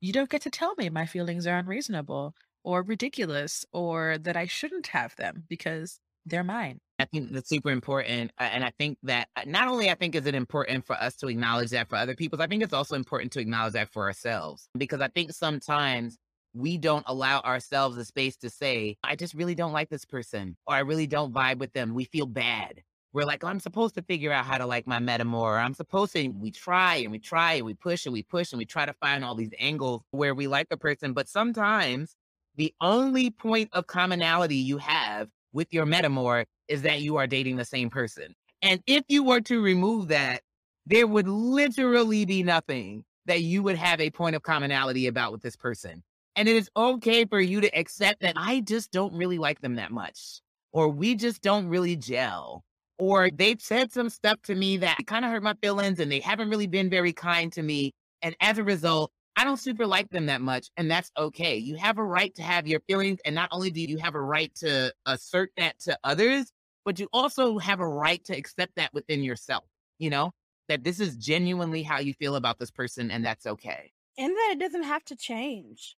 You don't get to tell me my feelings are unreasonable or ridiculous or that I shouldn't have them because they're mine. I think that's super important. And I think that uh, not only I think is it important for us to acknowledge that for other people, I think it's also important to acknowledge that for ourselves. Because I think sometimes we don't allow ourselves a space to say, I just really don't like this person or I really don't vibe with them. We feel bad. We're like, oh, I'm supposed to figure out how to like my metamor. Or I'm supposed to, we try and we try and we push and we push and we try to find all these angles where we like a person. But sometimes the only point of commonality you have with your metamor is that you are dating the same person. And if you were to remove that, there would literally be nothing that you would have a point of commonality about with this person. And it is okay for you to accept that I just don't really like them that much, or we just don't really gel, or they've said some stuff to me that kind of hurt my feelings and they haven't really been very kind to me. And as a result, I don't super like them that much. And that's okay. You have a right to have your feelings. And not only do you have a right to assert that to others, but you also have a right to accept that within yourself, you know, that this is genuinely how you feel about this person and that's okay. And that it doesn't have to change.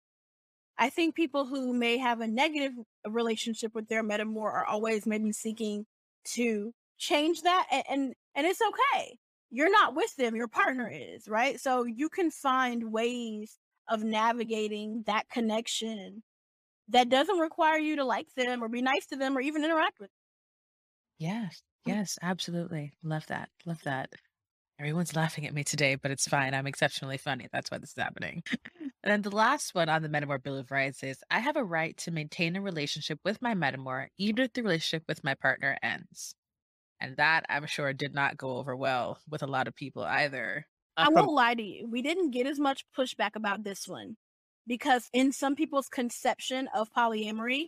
I think people who may have a negative relationship with their metamor are always maybe seeking to change that and, and and it's okay. You're not with them, your partner is, right? So you can find ways of navigating that connection that doesn't require you to like them or be nice to them or even interact with them. Yes. Yes, absolutely. Love that. Love that. Everyone's laughing at me today, but it's fine. I'm exceptionally funny. That's why this is happening. and then the last one on the Metamor Bill of Rights is I have a right to maintain a relationship with my Metamor, even if the relationship with my partner ends. And that I'm sure did not go over well with a lot of people either. I won't lie to you. We didn't get as much pushback about this one because, in some people's conception of polyamory,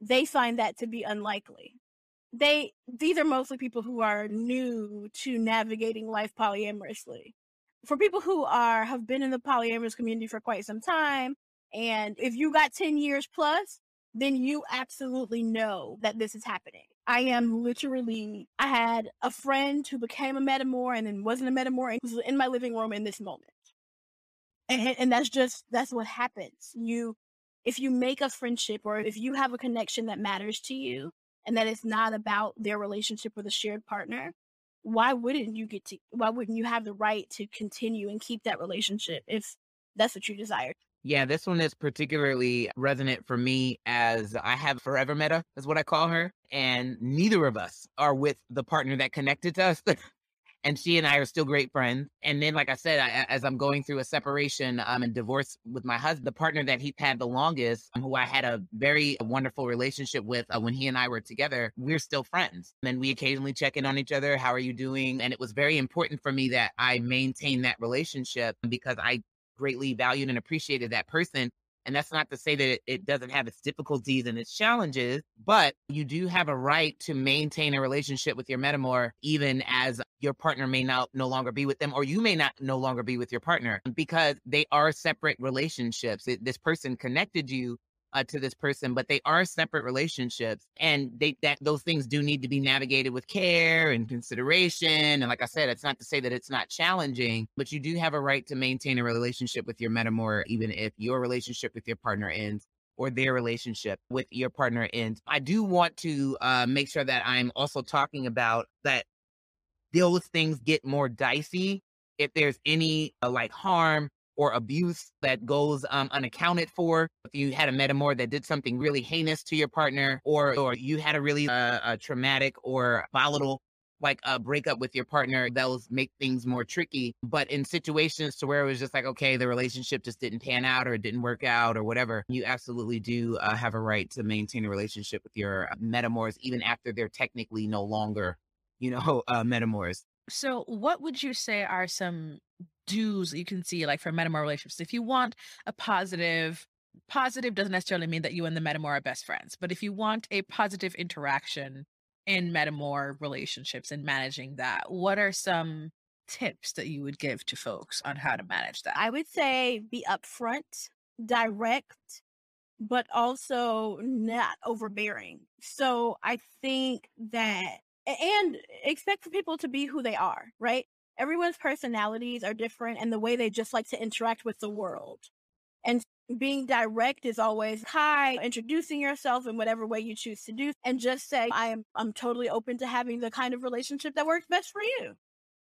they find that to be unlikely they these are mostly people who are new to navigating life polyamorously. For people who are have been in the polyamorous community for quite some time, and if you got 10 years plus, then you absolutely know that this is happening. I am literally, I had a friend who became a metamor and then wasn't a metamor and was in my living room in this moment. And, and that's just, that's what happens. You, if you make a friendship or if you have a connection that matters to you, and that it's not about their relationship with a shared partner, why wouldn't you get to why wouldn't you have the right to continue and keep that relationship if that's what you desire? Yeah, this one is particularly resonant for me as I have forever meta, is what I call her. And neither of us are with the partner that connected to us. [LAUGHS] and she and I are still great friends. And then, like I said, I, as I'm going through a separation um, and divorce with my husband, the partner that he had the longest, um, who I had a very wonderful relationship with uh, when he and I were together, we're still friends. And we occasionally check in on each other. How are you doing? And it was very important for me that I maintain that relationship because I greatly valued and appreciated that person and that's not to say that it, doesn't have its difficulties and its challenges, but you do have a right to maintain a relationship with your metamor, even as your partner may not no longer be with them, or you may not no longer be with your partner because they are separate relationships. It, this person connected you uh, to this person, but they are separate relationships, and they that those things do need to be navigated with care and consideration. And like I said, it's not to say that it's not challenging, but you do have a right to maintain a relationship with your metamor, even if your relationship with your partner ends or their relationship with your partner ends. I do want to uh, make sure that I'm also talking about that those things get more dicey if there's any uh, like harm or abuse that goes um, unaccounted for. If you had a metamor that did something really heinous to your partner, or or you had a really uh, a traumatic or volatile like a breakup with your partner, those make things more tricky. But in situations to where it was just like, okay, the relationship just didn't pan out or it didn't work out or whatever, you absolutely do uh, have a right to maintain a relationship with your metamors, even after they're technically no longer, you know, [LAUGHS] uh, metamors. So, what would you say are some do's you can see like for metamor relationships. If you want a positive positive doesn't necessarily mean that you and the metamor are best friends but if you want a positive interaction in metamor relationships and managing that what are some tips that you would give to folks on how to manage that? I would say be upfront direct but also not overbearing. So i think that and expect for people to be who they are right everyone's personalities are different and the way they just like to interact with the world. And being direct is always hi, introducing yourself in whatever way you choose to do, and just say, I am I'm totally open to having the kind of relationship that works best for you.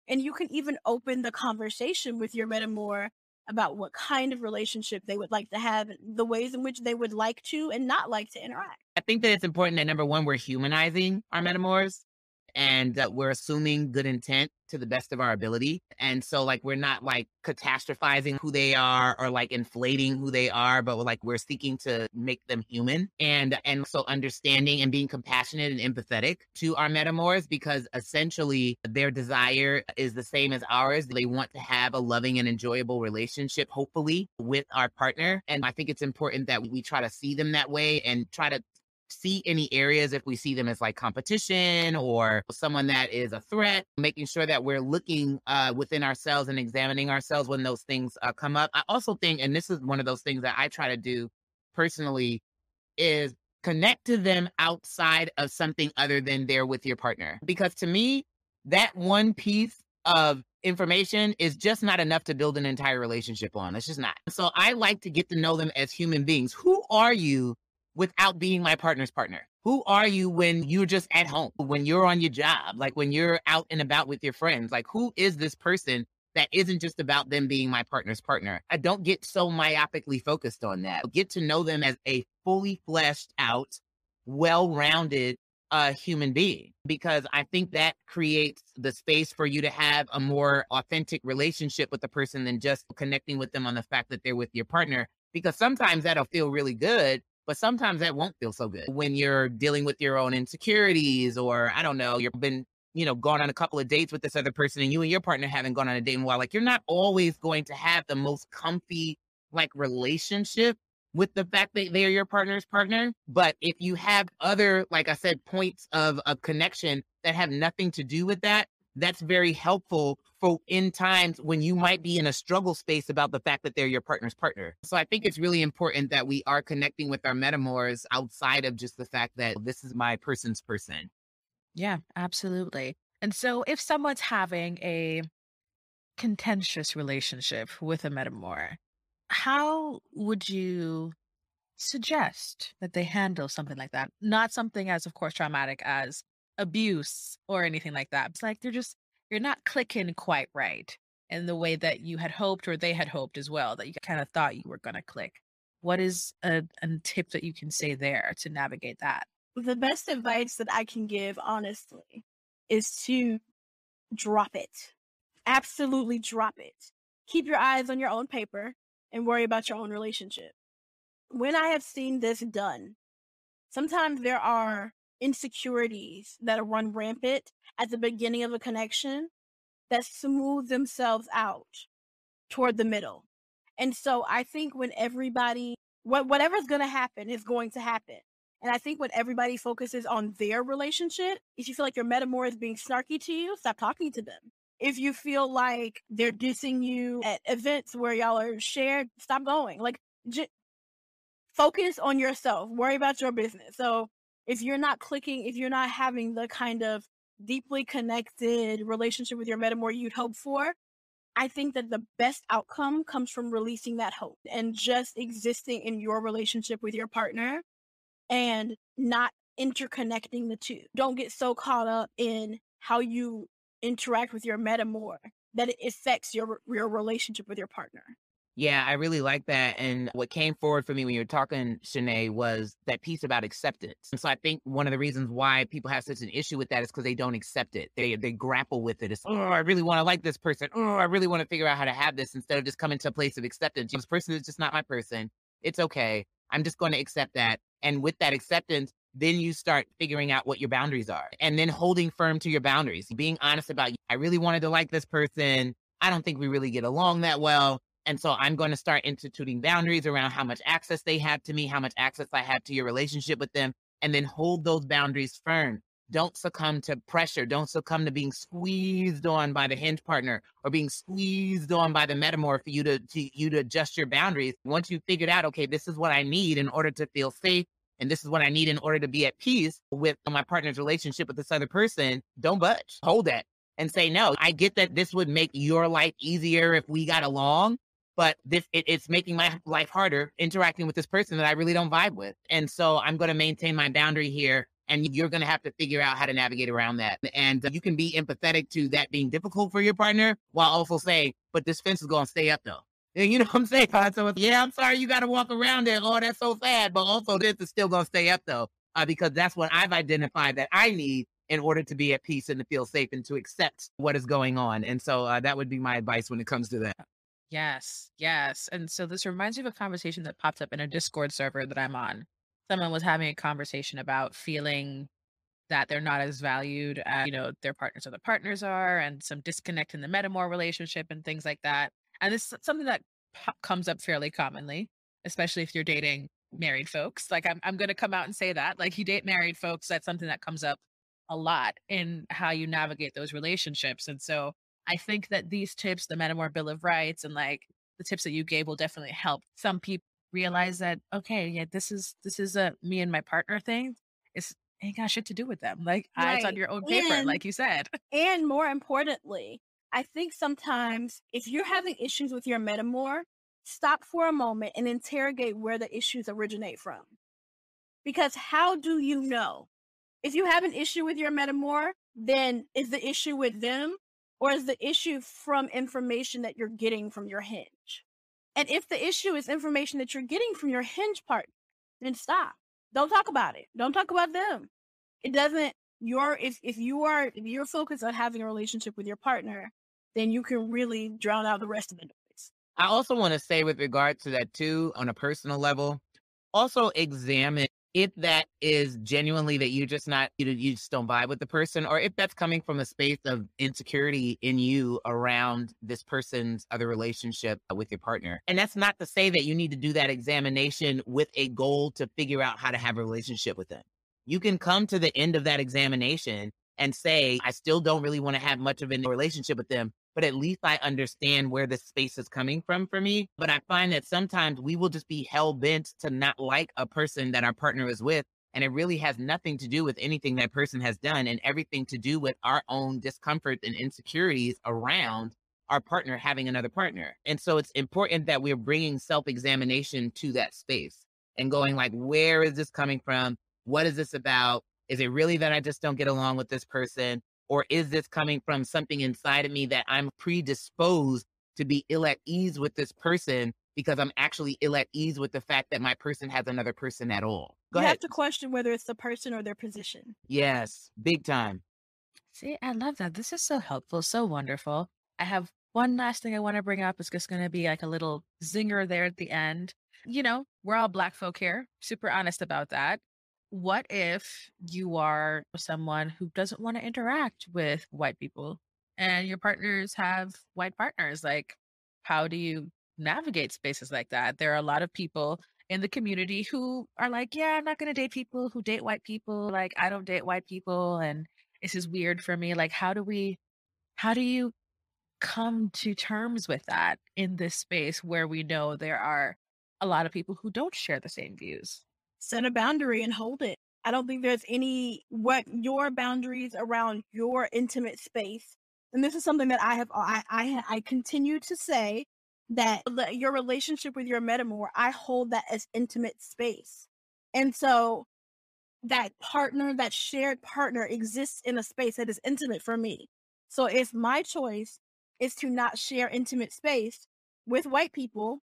And you can even open the conversation with your metamor about what kind of relationship they would like to have, the ways in which they would like to and not like to interact. I think that it's important that number one, we're humanizing our metamors and uh, we're assuming good intent to the best of our ability. And so like we're not like catastrophizing who they are or like inflating who they are, but like we're seeking to make them human and and so understanding and being compassionate and empathetic to our metamors because essentially their desire is the same as ours. They want to have a loving and enjoyable relationship, hopefully, with our partner. And I think it's important that we try to see them that way and try to see any areas if we see them as like competition or someone that is a threat, making sure that we're looking uh, within ourselves and examining ourselves when those things uh, come up. I also think, and this is one of those things that I try to do personally, is connect to them outside of something other than there with your partner. Because to me, that one piece of information is just not enough to build an entire relationship on. It's just not. So I like to get to know them as human beings. Who are you without being my partner's partner? Who are you when you're just at home, when you're on your job, like when you're out and about with your friends? Like, who is this person that isn't just about them being my partner's partner? I don't get so myopically focused on that. Get to know them as a fully fleshed out, well rounded uh, human being because I think that creates the space for you to have a more authentic relationship with the person than just connecting with them on the fact that they're with your partner. Because sometimes that'll feel really good, but sometimes that won't feel so good when you're dealing with your own insecurities, or I don't know, you've been, you know, gone on a couple of dates with this other person and you and your partner haven't gone on a date in a while. Like you're not always going to have the most comfy like relationship with the fact that they're your partner's partner. But if you have other, like I said, points of, of connection that have nothing to do with that, that's very helpful for in times when you might be in a struggle space about the fact that they're your partner's partner. So I think it's really important that we are connecting with our metamors outside of just the fact that this is my person's person. Yeah, absolutely. And so if someone's having a contentious relationship with a metamor, how would you suggest that they handle something like that? Not something as, of course, traumatic as abuse or anything like that. It's like they're just, you're not clicking quite right in the way that you had hoped or they had hoped as well, that you kind of thought you were going to click. What is a, a tip that you can say there to navigate that? The best advice that I can give, honestly, is to drop it. Absolutely drop it. Keep your eyes on your own paper and worry about your own relationship. When I have seen this done, sometimes there are insecurities that run rampant at the beginning of a connection that smooth themselves out toward the middle. And so I think when everybody, what, whatever's going to happen is going to happen. And I think when everybody focuses on their relationship, if you feel like your metamor is being snarky to you, stop talking to them. If you feel like they're dissing you at events where y'all are shared, stop going. Like, j- focus on yourself. Worry about your business. So if you're not clicking, if you're not having the kind of deeply connected relationship with your metamor you'd hope for, I think that the best outcome comes from releasing that hope and just existing in your relationship with your partner and not interconnecting the two. Don't get so caught up in how you interact with your metamor that it affects your your relationship with your partner. Yeah, I really like that. And what came forward for me when you were talking, Shanae, was that piece about acceptance. And so I think one of the reasons why people have such an issue with that is because they don't accept it. They they grapple with it. It's oh, I really want to like this person. Oh, I really want to figure out how to have this instead of just coming to a place of acceptance. This person is just not my person. It's okay. I'm just going to accept that. And with that acceptance, then you start figuring out what your boundaries are and then holding firm to your boundaries, being honest about, I really wanted to like this person. I don't think we really get along that well and so I'm going to start instituting boundaries around how much access they have to me, how much access I have to your relationship with them, and then hold those boundaries firm. Don't succumb to pressure. Don't succumb to being squeezed on by the hinge partner or being squeezed on by the metamor for you to, to you to adjust your boundaries. Once you figured out, okay, this is what I need in order to feel safe, and this is what I need in order to be at peace with my partner's relationship with this other person, don't budge. Hold that and say, no, I get that this would make your life easier if we got along, but this it, it's making my life harder interacting with this person that I really don't vibe with. And so I'm going to maintain my boundary here and you're going to have to figure out how to navigate around that. And you can be empathetic to that being difficult for your partner while also saying, but this fence is going to stay up though. You [LAUGHS] know what I'm saying? So yeah, I'm sorry you got to walk around it. Oh, that's so sad. But also this is still going to stay up though, uh, because that's what I've identified that I need in order to be at peace and to feel safe and to accept what is going on. And so uh, that would be my advice when it comes to that. Yes, yes. And so this reminds me of a conversation that popped up in a Discord server that I'm on. Someone was having a conversation about feeling that they're not as valued as, you know, their partners or the partners are, and some disconnect in the metamor relationship and things like that. And this is something that comes up fairly commonly, especially if you're dating married folks. Like I'm, I'm going to come out and say that. Like you date married folks, that's something that comes up a lot in how you navigate those relationships. And so I think that these tips, the Metamor Bill of Rights, and like the tips that you gave will definitely help some people realize that okay, yeah, this is this is a me and my partner thing. It's ain't got shit to do with them. Like eyes on your own paper, And like you said. and more importantly, I think sometimes if you're having issues with your metamor, stop for a moment and interrogate where the issues originate from. Because how do you know? If you have an issue with your metamor, then is the issue with them or is the issue from information that you're getting from your hinge? And if the issue is information that you're getting from your hinge partner, then stop. Don't talk about it. Don't talk about them. It doesn't your if if you are if you're focused on having a relationship with your partner, then you can really drown out the rest of the noise. I also want to say, with regard to that, too, on a personal level, also examine if that is genuinely that you're just not, you, you just don't vibe with the person, or if that's coming from a space of insecurity in you around this person's other relationship with your partner. And that's not to say that you need to do that examination with a goal to figure out how to have a relationship with them. You can come to the end of that examination and say, I still don't really want to have much of a relationship with them, but at least I understand where the space is coming from for me. But I find that sometimes we will just be hell bent to not like a person that our partner is with. And it really has nothing to do with anything that person has done and everything to do with our own discomfort and insecurities around our partner having another partner. And so it's important that we're bringing self examination to that space and going like, where is this coming from? What is this about? Is it really that I just don't get along with this person? Or is this coming from something inside of me that I'm predisposed to be ill at ease with this person because I'm actually ill at ease with the fact that my person has another person at all? Go you ahead. have to question whether it's the person or their position. yes, big time. See, I love that. This is so helpful, so wonderful. I have one last thing I want to bring up. It's just going to be like a little zinger there at the end. You know, we're all Black folk here, super honest about that. What if you are someone who doesn't want to interact with white people and your partners have white partners? Like, how do you navigate spaces like that? There are a lot of people in the community who are like, yeah, I'm not going to date people who date white people. Like, I don't date white people. And this is weird for me. Like, how do we, how do you come to terms with that in this space where we know there are a lot of people who don't share the same views? Set a boundary and hold it. I don't think there's any what your boundaries around your intimate space. And this is something that I have I I, I continue to say that your relationship with your metamor, I hold that as intimate space. And so that partner, that shared partner exists in a space that is intimate for me. So if my choice is to not share intimate space with white people,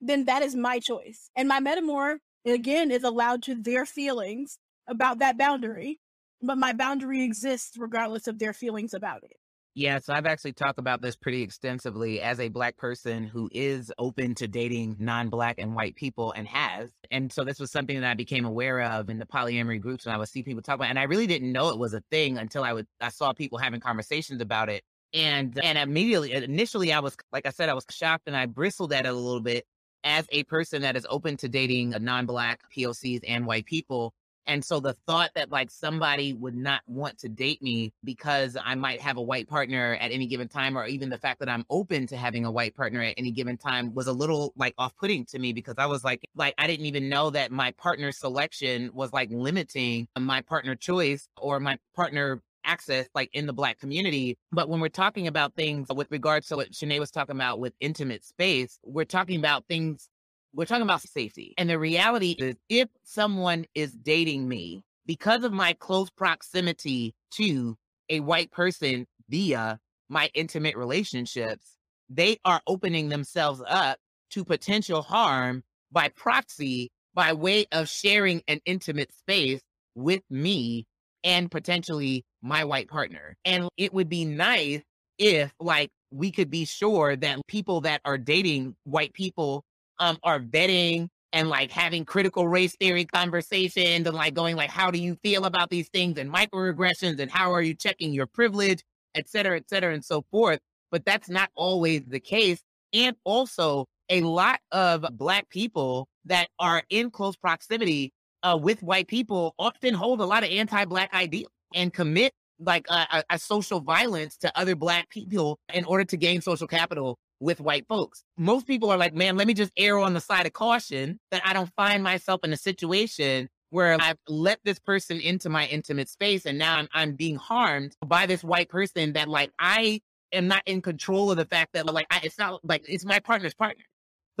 then that is my choice. And my metamor, again, is allowed to their feelings about that boundary, but my boundary exists regardless of their feelings about it. Yeah, so I've actually talked about this pretty extensively as a black person who is open to dating non-black and white people and has. And so this was something that I became aware of in the polyamory groups when I would see people talk about it. And I really didn't know it was a thing until I would I saw people having conversations about it. And and immediately initially I was like I said, I was shocked and I bristled at it a little bit as a person that is open to dating non-black POCs and white people. And so the thought that like somebody would not want to date me because I might have a white partner at any given time, or even the fact that I'm open to having a white partner at any given time was a little like off putting to me because I was like, like, I didn't even know that my partner selection was like limiting my partner choice or my partner access like in the black community. But when we're talking about things with regards to what Shanae was talking about with intimate space, we're talking about things we're talking about safety. And the reality is, if someone is dating me because of my close proximity to a white person via my intimate relationships, they are opening themselves up to potential harm by proxy, by way of sharing an intimate space with me and potentially my white partner. And it would be nice if like we could be sure that people that are dating white people um are vetting and like having critical race theory conversations and like going like how do you feel about these things and microaggressions and how are you checking your privilege et cetera et cetera and so forth but that's not always the case and also a lot of black people that are in close proximity uh, with white people often hold a lot of anti-black ideals and commit like a, a, social violence to other black people in order to gain social capital with white folks. Most people are like, man, let me just err on the side of caution that I don't find myself in a situation where I've let this person into my intimate space and now I'm, I'm being harmed by this white person that like I am not in control of the fact that like I, it's not like it's my partner's partner.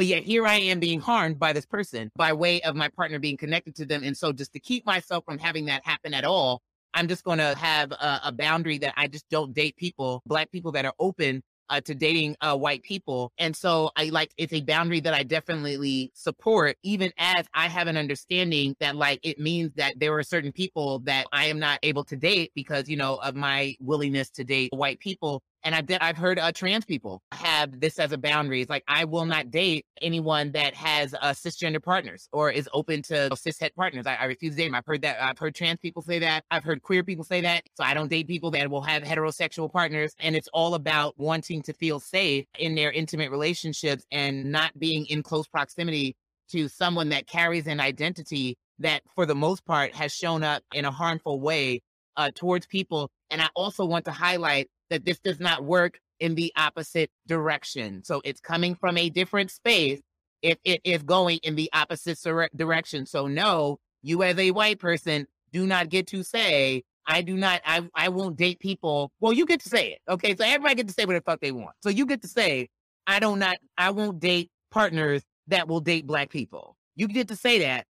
But yet here I am being harmed by this person by way of my partner being connected to them. And so just to keep myself from having that happen at all, I'm just going to have a, a, boundary that I just don't date people, black people that are open uh, to dating uh, white people. And so I like it's a boundary that I definitely support, even as I have an understanding that like it means that there are certain people that I am not able to date because, you know, of my willingness to date white people. And I've, I've heard uh, trans people have this as a boundary. It's like, I will not date anyone that has uh, cisgender partners or is open to cishet partners. I, I refuse to date them. I've heard that. I've heard trans people say that. I've heard queer people say that. So I don't date people that will have heterosexual partners. And it's all about wanting to feel safe in their intimate relationships and not being in close proximity to someone that carries an identity that, for the most part, has shown up in a harmful way uh, towards people. And I also want to highlight that this does not work in the opposite direction. So it's coming from a different space if it is going in the opposite direction. So no, you as a white person do not get to say, I do not, I, I won't date people. Well, you get to say it. Okay. So everybody get to say what the fuck they want. So you get to say, I don't not, I won't date partners that will date black people. You get to say that.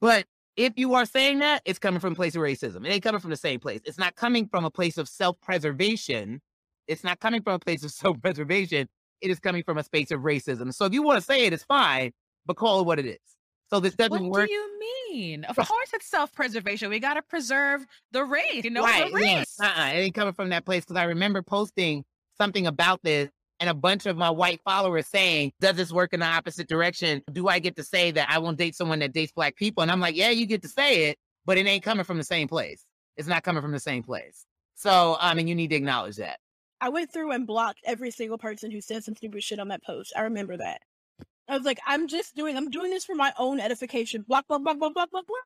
But if you are saying that, it's coming from a place of racism. It ain't coming from the same place. It's not coming from a place of self preservation. It's not coming from a place of [LAUGHS] self preservation. It is coming from a space of racism. So if you want to say it, it's fine, but call it what it is. So this doesn't what work. What do you mean? Of [LAUGHS] course, it's self preservation. We got to preserve the race, you know, right, the race. Yes. Uh-uh. It ain't coming from that place because I remember posting something about this and a bunch of my white followers saying, Does this work in the opposite direction? Do I get to say that I won't date someone that dates black people? And I'm like, Yeah, you get to say it, but it ain't coming from the same place. It's not coming from the same place. So, I mean, you need to acknowledge that. I went through and blocked every single person who said some stupid shit on that post. I remember that. I was like, I'm just doing, I'm doing this for my own edification. Block, block, block, block, block, block, block.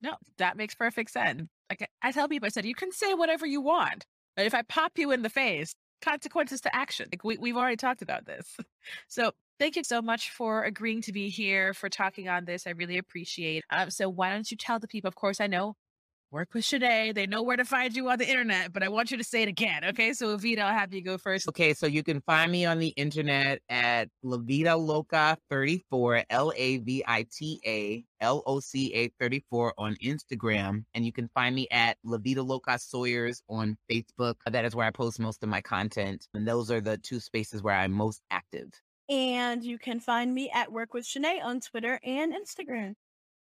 No, that makes perfect sense. Like I tell people, I said, you can say whatever you want. But if I pop you in the face, consequences to action. Like we, we've already talked about this. [LAUGHS] So thank you so much for agreeing to be here, for talking on this. I really appreciate um, So why don't you tell the people, of course, I know work with Shanae. They know where to find you on the internet, but I want you to say it again. Okay. So Evita, I'll have you go first. Okay. So you can find me on the internet at Lavita Loca 34, L A V I T A L O C A 34 on Instagram. And you can find me at Lavita Loca Sawyers on Facebook. That is where I post most of my content. And those are the two spaces where I'm most active. And you can find me at Work with Shanae on Twitter and Instagram.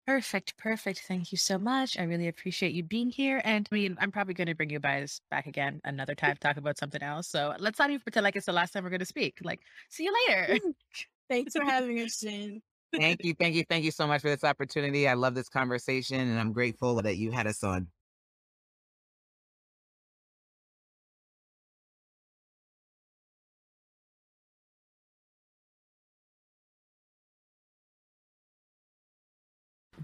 Perfect, perfect. Thank you so much. I really appreciate you being here. And I mean, I'm probably going to bring you guys back again another time to talk about something else. So let's not even pretend like it's the last time we're going to speak. Like, see you later. Thanks for having us, Jen. Thank you, thank you, thank you so much for this opportunity. I love this conversation and I'm grateful that you had us on.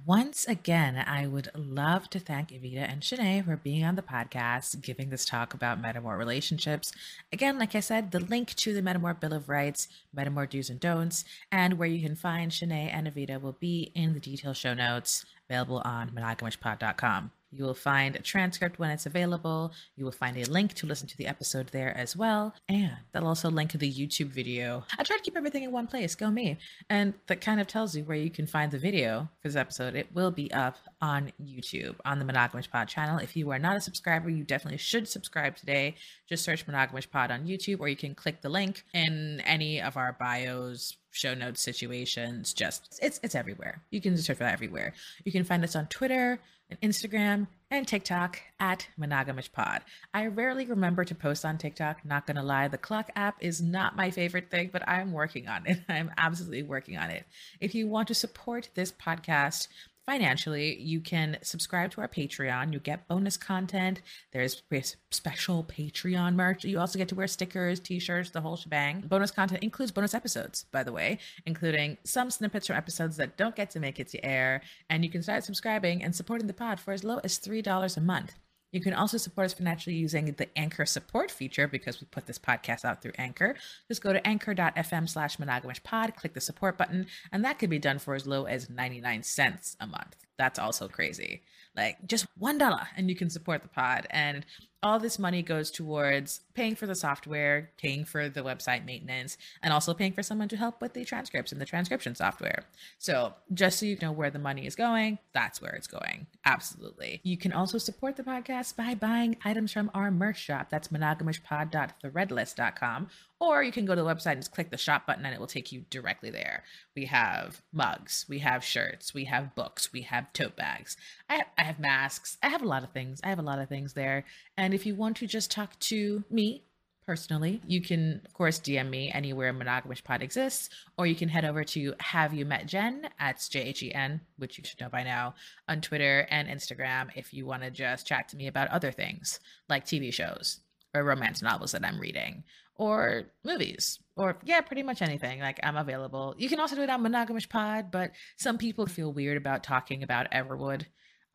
Once again, I would love to thank Evita and Shanae for being on the podcast, giving this talk about Metamor relationships. Again, like I said, the link to the Metamor Bill of Rights, Metamor do's and don'ts, and where you can find Shanae and Evita will be in the detailed show notes available on monogamishpod.com. You will find a transcript when it's available. You will find a link to listen to the episode there as well. And that'll also link the YouTube video. I try to keep everything in one place. Go me. And that kind of tells you where you can find the video for this episode. It will be up on YouTube on the Monogamish Pod channel. If you are not a subscriber, you definitely should subscribe today. Just search Monogamish Pod on YouTube, or you can click the link in any of our bios, show notes situations. Just it's it's everywhere. You can search for that everywhere. You can find us on Twitter and Instagram and TikTok at Monogamish Pod. I rarely remember to post on TikTok, not gonna lie. The clock app is not my favorite thing, but I'm working on it. [LAUGHS] I'm absolutely working on it. If you want to support this podcast, financially, you can subscribe to our Patreon. You get bonus content. There's special Patreon merch. You also get to wear stickers, t shirts, the whole shebang. Bonus content includes bonus episodes, by the way, including some snippets from episodes that don't get to make it to air. And you can start subscribing and supporting the pod for as low as $3 a month. You can also support us financially using the Anchor support feature because we put this podcast out through Anchor. Just go to anchor.fm slash pod, click the support button, and that can be done for as low as 99 cents a month. That's also crazy. Like just $1 and you can support the pod. And all this money goes towards paying for the software, paying for the website maintenance, and also paying for someone to help with the transcripts and the transcription software. So, just so you know where the money is going, that's where it's going. Absolutely. You can also support the podcast by buying items from our merch shop. That's monogamishpod.threadless.com or you can go to the website and just click the shop button and it will take you directly there. We have mugs, we have shirts, we have books, we have tote bags. I have, I have masks. I have a lot of things. I have a lot of things there. And if you want to just talk to me personally, you can, of course, DM me anywhere Monogamish Pod exists, or you can head over to Have You Met Jen? at J H E N, which you should know by now, on Twitter and Instagram if you want to just chat to me about other things like TV shows or romance novels that I'm reading or movies or yeah, pretty much anything. Like I'm available. You can also do it on Monogamish Pod, but some people feel weird about talking about Everwood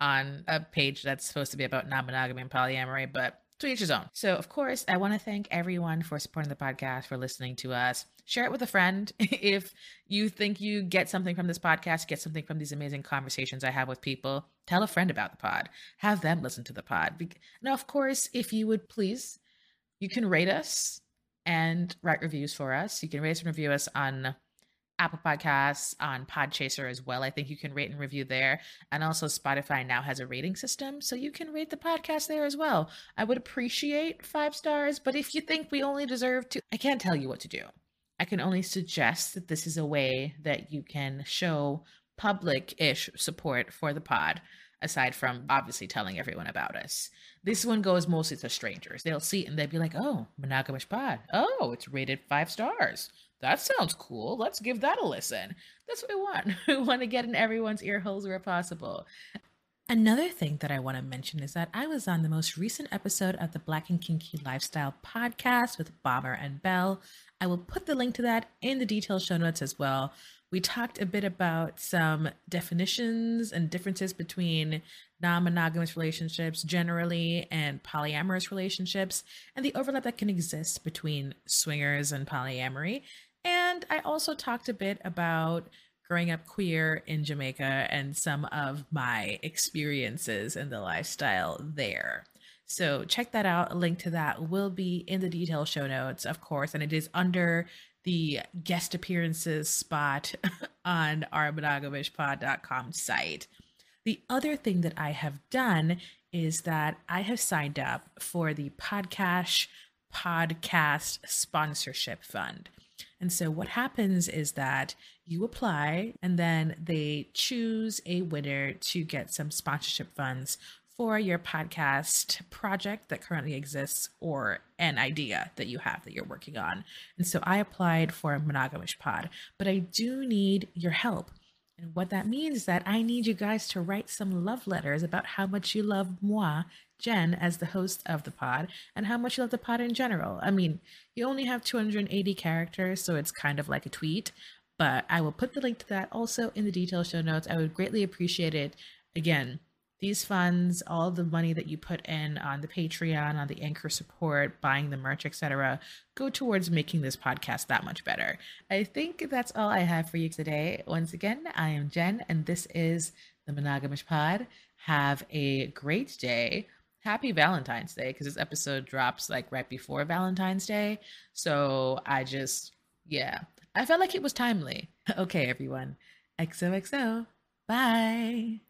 on a page that's supposed to be about non-monogamy and polyamory, but to each his own. So, of course, I want to thank everyone for supporting the podcast, for listening to us. Share it with a friend [LAUGHS] if you think you get something from this podcast, get something from these amazing conversations I have with people. Tell a friend about the pod. Have them listen to the pod. Now, of course, if you would please, you can rate us and write reviews for us. You can rate and review us on Apple Podcasts, on Podchaser as well. I think you can rate and review there. And also, Spotify now has a rating system, so you can rate the podcast there as well. I would appreciate five stars, but if you think we only deserve to, I can't tell you what to do. I can only suggest that this is a way that you can show public ish support for the pod aside from obviously telling everyone about us. This one goes mostly to strangers. They'll see it and they'll be like, oh, monogamish pod. Oh, it's rated five stars. That sounds cool. Let's give that a listen. That's what we want. [LAUGHS] we want to get in everyone's ear holes where possible. Another thing that I want to mention is that I was on the most recent episode of the Black and Kinky Lifestyle podcast with Bomber and Bell. I will put the link to that in the detailed show notes as well. We talked a bit about some definitions and differences between non monogamous relationships generally and polyamorous relationships, and the overlap that can exist between swingers and polyamory. And I also talked a bit about growing up queer in Jamaica and some of my experiences in the lifestyle there. So check that out. A link to that will be in the detail show notes, of course, and it is under the guest appearances spot [LAUGHS] on our monogamishpod.com site. The other thing that I have done is that I have signed up for the podcast podcast sponsorship fund. And so what happens is that you apply and then they choose a winner to get some sponsorship funds for your podcast project that currently exists or an idea that you have that you're working on. And so I applied for a monogamish pod, but I do need your help. And what that means is that I need you guys to write some love letters about how much you love moi, Jen, as the host of the pod, and how much you love the pod in general. I mean, you only have 280 characters, so it's kind of like a tweet, but I will put the link to that also in the detail show notes. I would greatly appreciate it. Again, these funds, all the money that you put in on the Patreon, on the anchor support, buying the merch, etc., go towards making this podcast that much better. I think that's all I have for you today. Once again, I am Jen, and this is the Monogamish Pod. Have a great day. Happy Valentine's Day, because this episode drops like right before Valentine's Day. So I just, yeah, I felt like it was timely. [LAUGHS] Okay, everyone. XOXO. Bye.